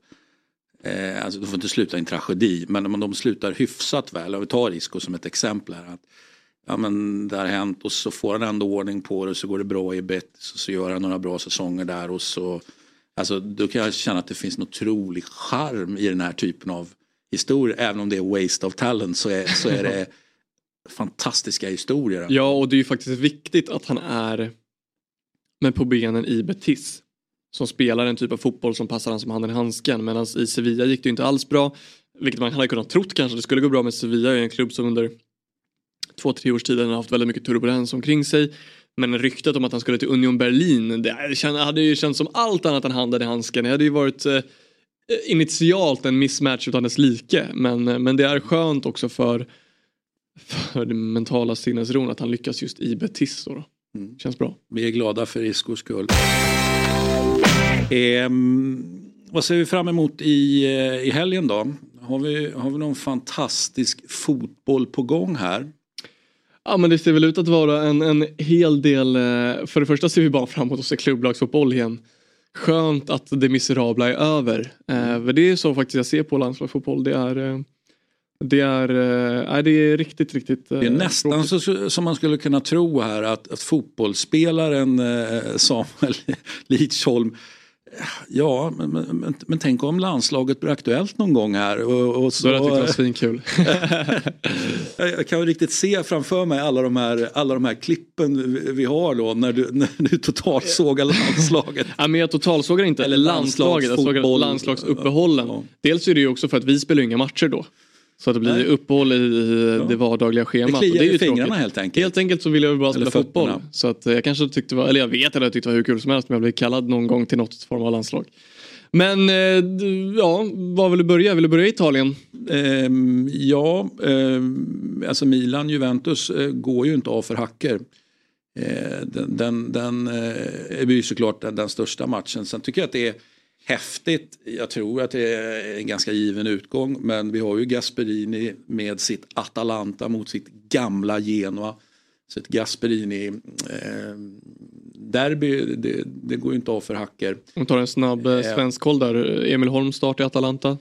eh, alltså de får inte sluta i en tragedi men om de slutar hyfsat väl, om vi tar Isco som ett exempel här. Att, ja men det har hänt och så får han ändå ordning på det och så går det bra i Betis och så gör han några bra säsonger där och så Alltså då kan jag känna att det finns en otrolig charm i den här typen av historier. Även om det är waste of talent så är, så är det fantastiska historier. Ja och det är ju faktiskt viktigt att han är med på benen i Betis. Som spelar en typ av fotboll som passar han som handen i handsken. Medan i Sevilla gick det inte alls bra. Vilket man hade kunnat trott kanske det skulle gå bra med Sevilla är en klubb som under två, tre års tid har haft väldigt mycket turbulens omkring sig. Men ryktet om att han skulle till Union Berlin, det hade ju känts som allt annat än handen i handsken. Det hade ju varit eh, initialt en mismatch utan dess like. Men, eh, men det är skönt också för, för den mentala sinnesron att han lyckas just i Betis. Då, då. Mm. Känns bra. Vi är glada för Iscos skull. Eh, vad ser vi fram emot i, eh, i helgen då? Har vi, har vi någon fantastisk fotboll på gång här? Ja men det ser väl ut att vara en, en hel del, eh, för det första ser vi bara framåt och ser klubblagsfotboll igen. Skönt att det miserabla är över. För det är så faktiskt jag ser på landslagsfotboll. Det är, eh, det är, äh, det är riktigt, riktigt Det är nästan så, som man skulle kunna tro här att, att fotbollsspelaren Samuel Lidsholm Ja, men, men, men, tänk om landslaget blir aktuellt någon gång här. Och, och så, Då hade jag tyckt det var svinkul. jag kan riktigt se framför mig alla de här, alla de här klippen vi har då när du, när du totalsågar landslaget. ja, men jag totalsågar inte Eller landslaget, jag sågar landslagsuppehållen. Ja. Dels är det ju också för att vi spelar inga matcher då. Så att det blir Nej. uppehåll i ja. det vardagliga schemat. Det kliar det är i fingrarna tråkigt. helt enkelt. Helt enkelt så vill jag bara spela fotboll. Så att jag kanske tyckte, var, eller jag vet att jag tyckte det var hur kul som helst men jag blev kallad någon gång till något form av landslag. Men eh, ja, var vill du börja? Vill du börja i Italien? Um, ja, um, alltså Milan, Juventus uh, går ju inte av för hacker. Uh, den den, den uh, är ju såklart den, den största matchen. Sen tycker jag att det är häftigt. Jag tror att det är en ganska given utgång. Men vi har ju Gasperini med sitt Atalanta mot sitt gamla Genoa. Så ett Gasperini eh, derby, det, det, går ju inte av för hacker. Om vi tar en snabb eh, eh, svensk koll där. Emil Holm start i Atalanta.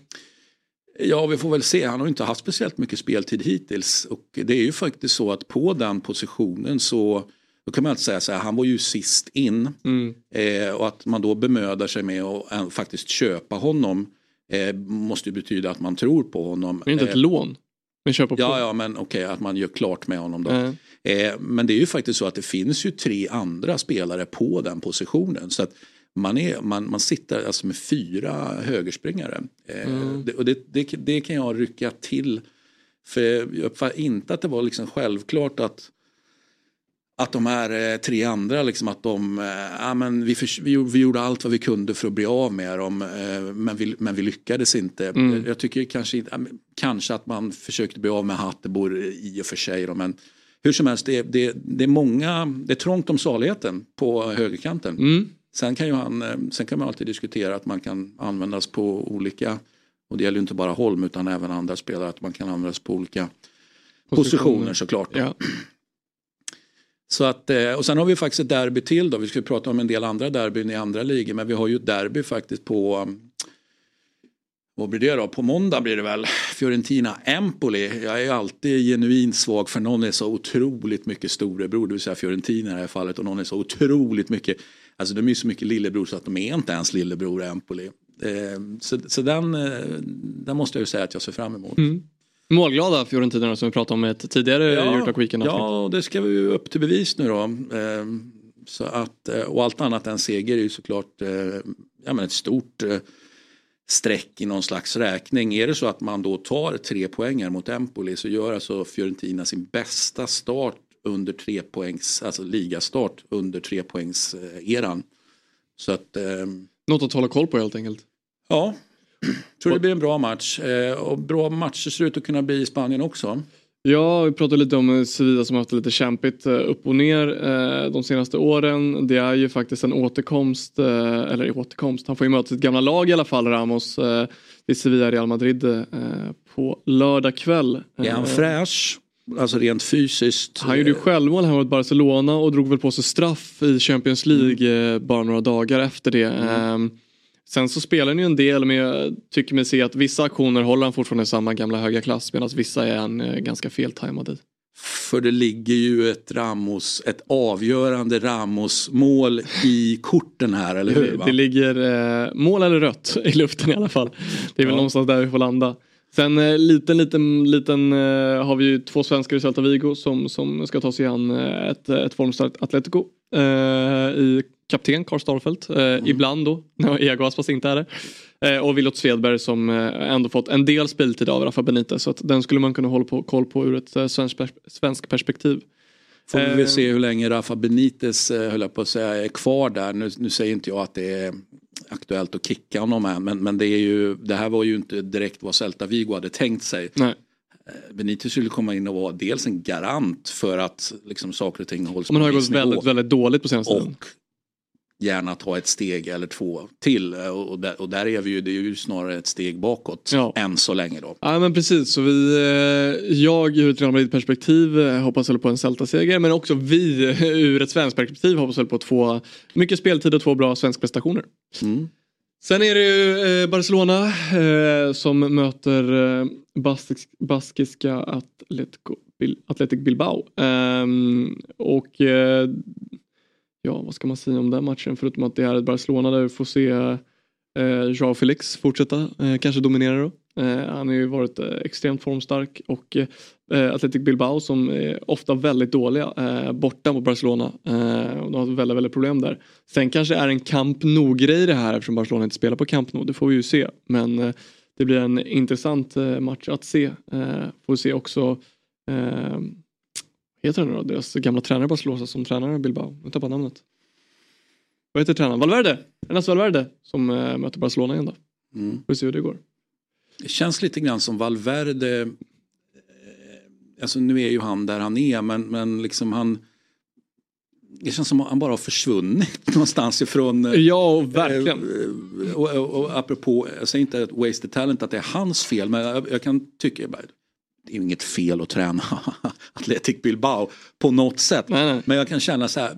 Ja, vi får väl se. Han har inte haft speciellt mycket speltid hittills. Och det är ju faktiskt så att på den positionen så då kan man alltid säga så här, han var ju sist in. Mm. Eh, och att man då bemödar sig med att äh, faktiskt köpa honom eh, måste ju betyda att man tror på honom. Det är inte ett eh, lån. Men köpa ja, ja, men okej, okay, att man gör klart med honom då. Mm. Eh, men det är ju faktiskt så att det finns ju tre andra spelare på den positionen. Så att man, är, man, man sitter alltså med fyra högerspringare. Eh, mm. det, och det, det, det, kan jag rycka till. För jag uppfattar inte att det var liksom självklart att att de här eh, tre andra, liksom att de, eh, ja, men vi, för, vi, vi, gjorde allt vad vi kunde för att bli av med dem eh, men, vi, men vi lyckades inte. Mm. Jag tycker kanske, kanske att man försökte bli av med Hattebor i och för sig. Då, men hur som helst, det, det, det, är många, det är trångt om saligheten på högerkanten. Mm. Sen, kan ju han, sen kan man alltid diskutera att man kan användas på olika, och det gäller ju inte bara Holm utan även andra spelare, att man kan användas på olika positioner, positioner såklart. Ja. Så att, eh, och sen har vi faktiskt ett derby till då. Vi ska prata om en del andra derbyn i andra ligor. Men vi har ju ett derby faktiskt på eh, vad blir det då? På måndag blir det väl Fiorentina-Empoli. Jag är alltid genuint svag för någon är så otroligt mycket storebror, det vill säga Fiorentina i det här fallet. Och någon är så otroligt mycket, alltså de är så mycket lillebror så att de är inte ens lillebror Empoli. Eh, så, så den, den måste jag ju säga att jag ser fram emot. Mm. Målglada Fiorentina som vi pratade om i ett tidigare ja, Eurotalk Weekend. Ja, det ska vi upp till bevis nu då. Eh, Så att, eh, och allt annat än seger är ju såklart eh, ja, men ett stort eh, streck i någon slags räkning. Är det så att man då tar tre poänger mot Empoli så gör alltså Fiorentina sin bästa start under tre poängs, alltså ligastart under tre poängs eran. Så att, eh, Något att hålla koll på helt enkelt. Ja, tror det blir en bra match. Eh, och bra matcher ser ut att kunna bli i Spanien också. Ja, vi pratade lite om Sevilla som haft det lite kämpigt eh, upp och ner eh, de senaste åren. Det är ju faktiskt en återkomst, eller återkomst, han får ju möta sitt gamla lag i alla fall, Ramos. Det är Sevilla Real Madrid på lördag kväll. Är han fräsch? Alltså rent fysiskt. Han gjorde ju självmål här mot Barcelona och drog väl på sig straff i Champions League mm. bara några dagar efter det. Mm. Sen så spelar han ju en del men jag tycker mig se att vissa aktioner håller han fortfarande samma gamla höga klass medan vissa är han eh, ganska feltajmad i. För det ligger ju ett Ramos, ett avgörande Ramos-mål i korten här, eller hur? Det, det ligger eh, mål eller rött i luften i alla fall. Det är väl ja. någonstans där vi får landa. Sen eh, liten, liten, liten eh, har vi ju två svenskar i Celta Vigo som, som ska ta sig an eh, ett, ett formstarkt Atletico. Eh, I kapten Karl Starfelt, eh, mm. ibland då när Ego Aspas inte är det. Eh, och Willot Svedberg som eh, ändå fått en del speltid av Rafa Benitez så att den skulle man kunna hålla på, koll på ur ett eh, svensk, svensk perspektiv. Får vi väl se hur länge Rafa Benitez, höll jag på att säga, är kvar där. Nu, nu säger inte jag att det är aktuellt att kicka honom här men, men det, är ju, det här var ju inte direkt vad Celta Vigo hade tänkt sig. Nej. Benitez skulle komma in och vara dels en garant för att liksom, saker och ting hålls på Man har ju gått väldigt, väldigt dåligt på senaste tiden gärna ta ett steg eller två till. Och där, och där är vi ju, det är ju snarare ett steg bakåt ja. än så länge då. Ja men precis, så vi, eh, jag ur ett Real Madrid-perspektiv eh, hoppas väl på en Celta-seger men också vi ur ett svenskt perspektiv hoppas väl på två, mycket speltid och två bra svenska prestationer. Mm. Sen är det ju eh, Barcelona som möter baskisk, baskiska Atletico, Athletic Bilbao. Ehm, och ja, vad ska man säga om den matchen förutom att det är ett Barcelona där vi får se eh, Joao Felix fortsätta eh, kanske dominera då. Eh, han har ju varit eh, extremt formstark och eh, Athletic Bilbao som är ofta väldigt dåliga eh, borta mot Barcelona. Eh, och de har väldigt, väldigt problem där. Sen kanske är en Camp Nou-grej det här eftersom Barcelona inte spelar på Camp Nou, det får vi ju se. Men eh, det blir en intressant eh, match att se. Eh, får vi se också eh, heter han då? Deras gamla tränare Barcelona som tränar Bilbao. Jag tappar namnet. Vad heter tränaren? Valverde! Ernesto Valverde som äh, möter Barcelona igen då. Mm. Får se hur det går. Det känns lite grann som Valverde. Eh, alltså nu är ju han där han är men, men liksom han. Det känns som att han bara har försvunnit någonstans ifrån. Eh, ja, verkligen. Eh, och, och, och, apropå, jag säger inte att wasted talent att det är hans fel men jag, jag kan tycka är inget fel att träna Athletic Bilbao på något sätt. Nej, nej. Men jag kan känna så här,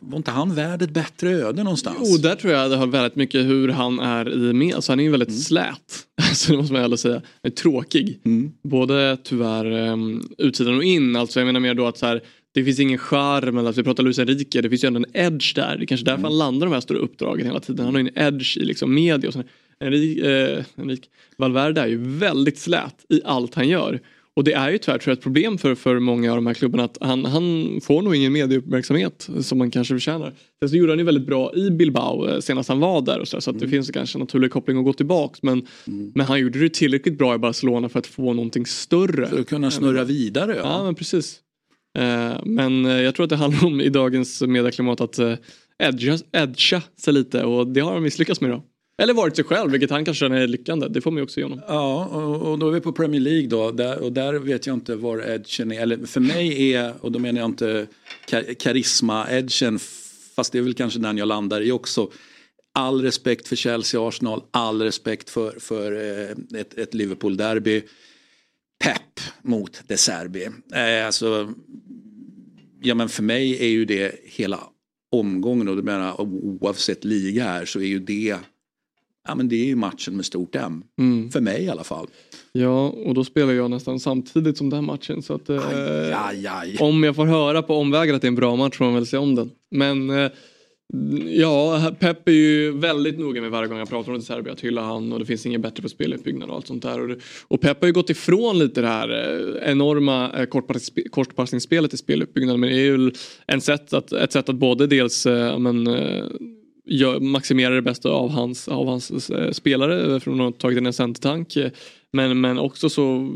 var inte han värd ett bättre öde någonstans? Jo, där tror jag det har väldigt mycket hur han är i med. Alltså, han är ju väldigt mm. slät. Alltså, det måste man ändå säga. Han är tråkig. Mm. Både tyvärr um, utsidan och in. Alltså, jag menar mer då att så här, det finns ingen charm, eller att vi pratar Luis Enrique, det finns ju ändå en edge där. Det är kanske därför mm. han landar de här stora uppdragen hela tiden. Han har ju en edge i liksom media och sådär. Enrik, eh, Enrik Valverde är ju väldigt slät i allt han gör. Och det är ju tyvärr jag, ett problem för, för många av de här klubbarna att han, han får nog ingen medieuppmärksamhet som man kanske förtjänar. Sen så gjorde han ju väldigt bra i Bilbao eh, senast han var där och så, så att mm. det finns kanske en naturlig koppling att gå tillbaks. Men, mm. men han gjorde det tillräckligt bra i Barcelona för att få någonting större. För att kunna snurra vidare. Ja, ja men precis. Eh, men eh, jag tror att det handlar om i dagens medieklimat att eh, edga, edga sig lite och det har han misslyckats med då. Eller varit sig själv, vilket han kanske känner är lyckande. Det får man ju också ge honom. Ja, och, och då är vi på Premier League då. Där, och där vet jag inte var edgen är. Eller för mig är, och då menar jag inte karisma-edgen, fast det är väl kanske den jag landar i också. All respekt för Chelsea och Arsenal, all respekt för, för eh, ett, ett Liverpool-derby. Pep mot De Serbi. Eh, alltså, ja men för mig är ju det hela omgången och du menar oavsett liga här så är ju det ja, men det är ju matchen med stort M. Mm. För mig i alla fall. Ja, och då spelar jag nästan samtidigt som den matchen. Så att, eh, aj, aj, aj. Om jag får höra på omvägar att det är en bra match får man väl se om den. Men eh, Ja, Pep är ju väldigt noga med varje gång han pratar om det Serbien att hylla han och det finns inget bättre för speluppbyggnad och allt sånt där. Och, det, och Pep har ju gått ifrån lite det här eh, enorma eh, kortpass, kortpassningsspelet i speluppbyggnaden men det är ju en sätt att, ett sätt att både dels eh, men, gör, maximerar det bästa av hans, av hans eh, spelare eh, från att ha tagit in en centertank men, men också så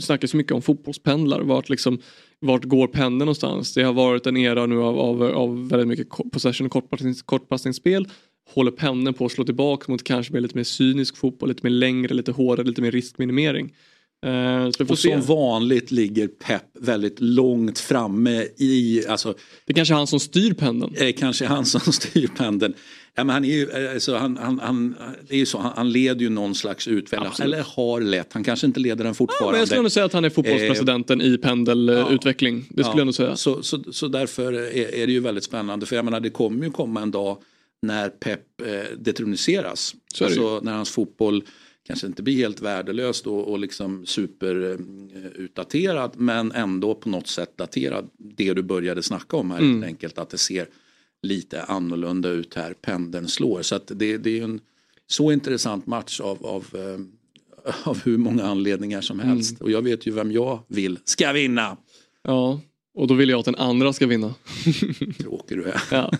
snackas mycket om fotbollspendlar. Vart, liksom, vart går pendeln någonstans? Det har varit en era nu av, av, av väldigt mycket possession och kortpassnings, kortpassningsspel. Håller pendeln på att slå tillbaka mot kanske lite mer cynisk fotboll, lite mer längre, lite hårdare, lite mer riskminimering. Så och som vanligt ligger Pep väldigt långt framme i... Alltså, det är kanske är han som styr pendeln. Det är kanske han som styr pendeln. Ja, men han, är ju, alltså, han, han, han, det är ju så, han, han leder ju någon slags utveckling, eller har lett. Han kanske inte leder den fortfarande. Ja, men jag skulle nog säga att han är fotbollspresidenten eh, i pendelutveckling. Ja, det skulle ja, jag nog säga. Så, så, så därför är, är, det ju väldigt spännande. För jag menar det kommer ju komma en dag när Pep eh, detroniseras. Alltså när hans fotboll kanske inte blir helt värdelös och, och liksom superutdaterad eh, men ändå på något sätt daterad. Det du började snacka om här mm. helt enkelt att det ser lite annorlunda ut här. Pendeln slår. Så det, det är en så intressant match av, av, eh, av hur många anledningar som helst. Mm. Och jag vet ju vem jag vill ska vinna. Ja, och då vill jag att den andra ska vinna. Tråkig du är. ja.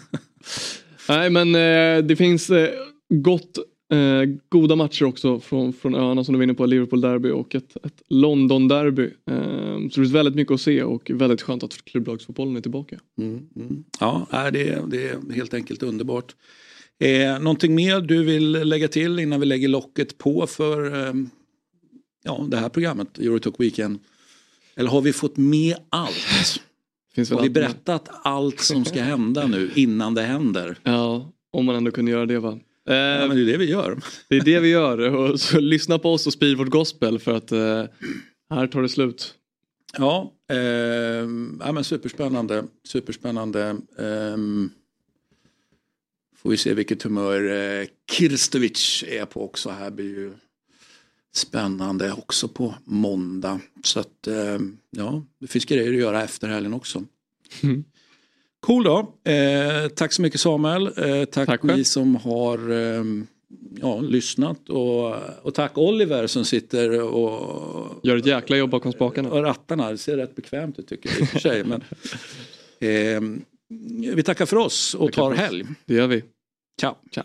Nej men eh, det finns eh, gott Eh, goda matcher också från, från öarna som du var inne på, Liverpool-derby och ett, ett London-derby. Eh, så det finns väldigt mycket att se och väldigt skönt att klubblagsfotbollen är tillbaka. Mm, mm. Ja, det är, det är helt enkelt underbart. Eh, någonting mer du vill lägga till innan vi lägger locket på för eh, ja, det här programmet, Eurotalk Weekend? Eller har vi fått med allt? Finns har vi berättat allt som ska hända nu innan det händer? Ja, om man ändå kunde göra det va? Ja, men det är det vi gör. Det är det vi gör. Och så lyssna på oss och sprid vårt gospel för att eh, här tar det slut. Ja, eh, ja men superspännande. Superspännande. Eh, får vi se vilket humör eh, Kirstovic är på också. Här blir ju spännande också på måndag. Så att eh, ja, det finns grejer att göra efter helgen också. Mm. Cool då. Eh, tack så mycket Samuel. Eh, tack, tack ni som har eh, ja, lyssnat och, och tack Oliver som sitter och gör ett jäkla jobb bakom spakarna. Och rattarna. Det ser rätt bekvämt ut tycker jag i och för sig. Men, ehm, vi tackar för oss och tackar tar helg. Det gör vi. Ciao. Ciao.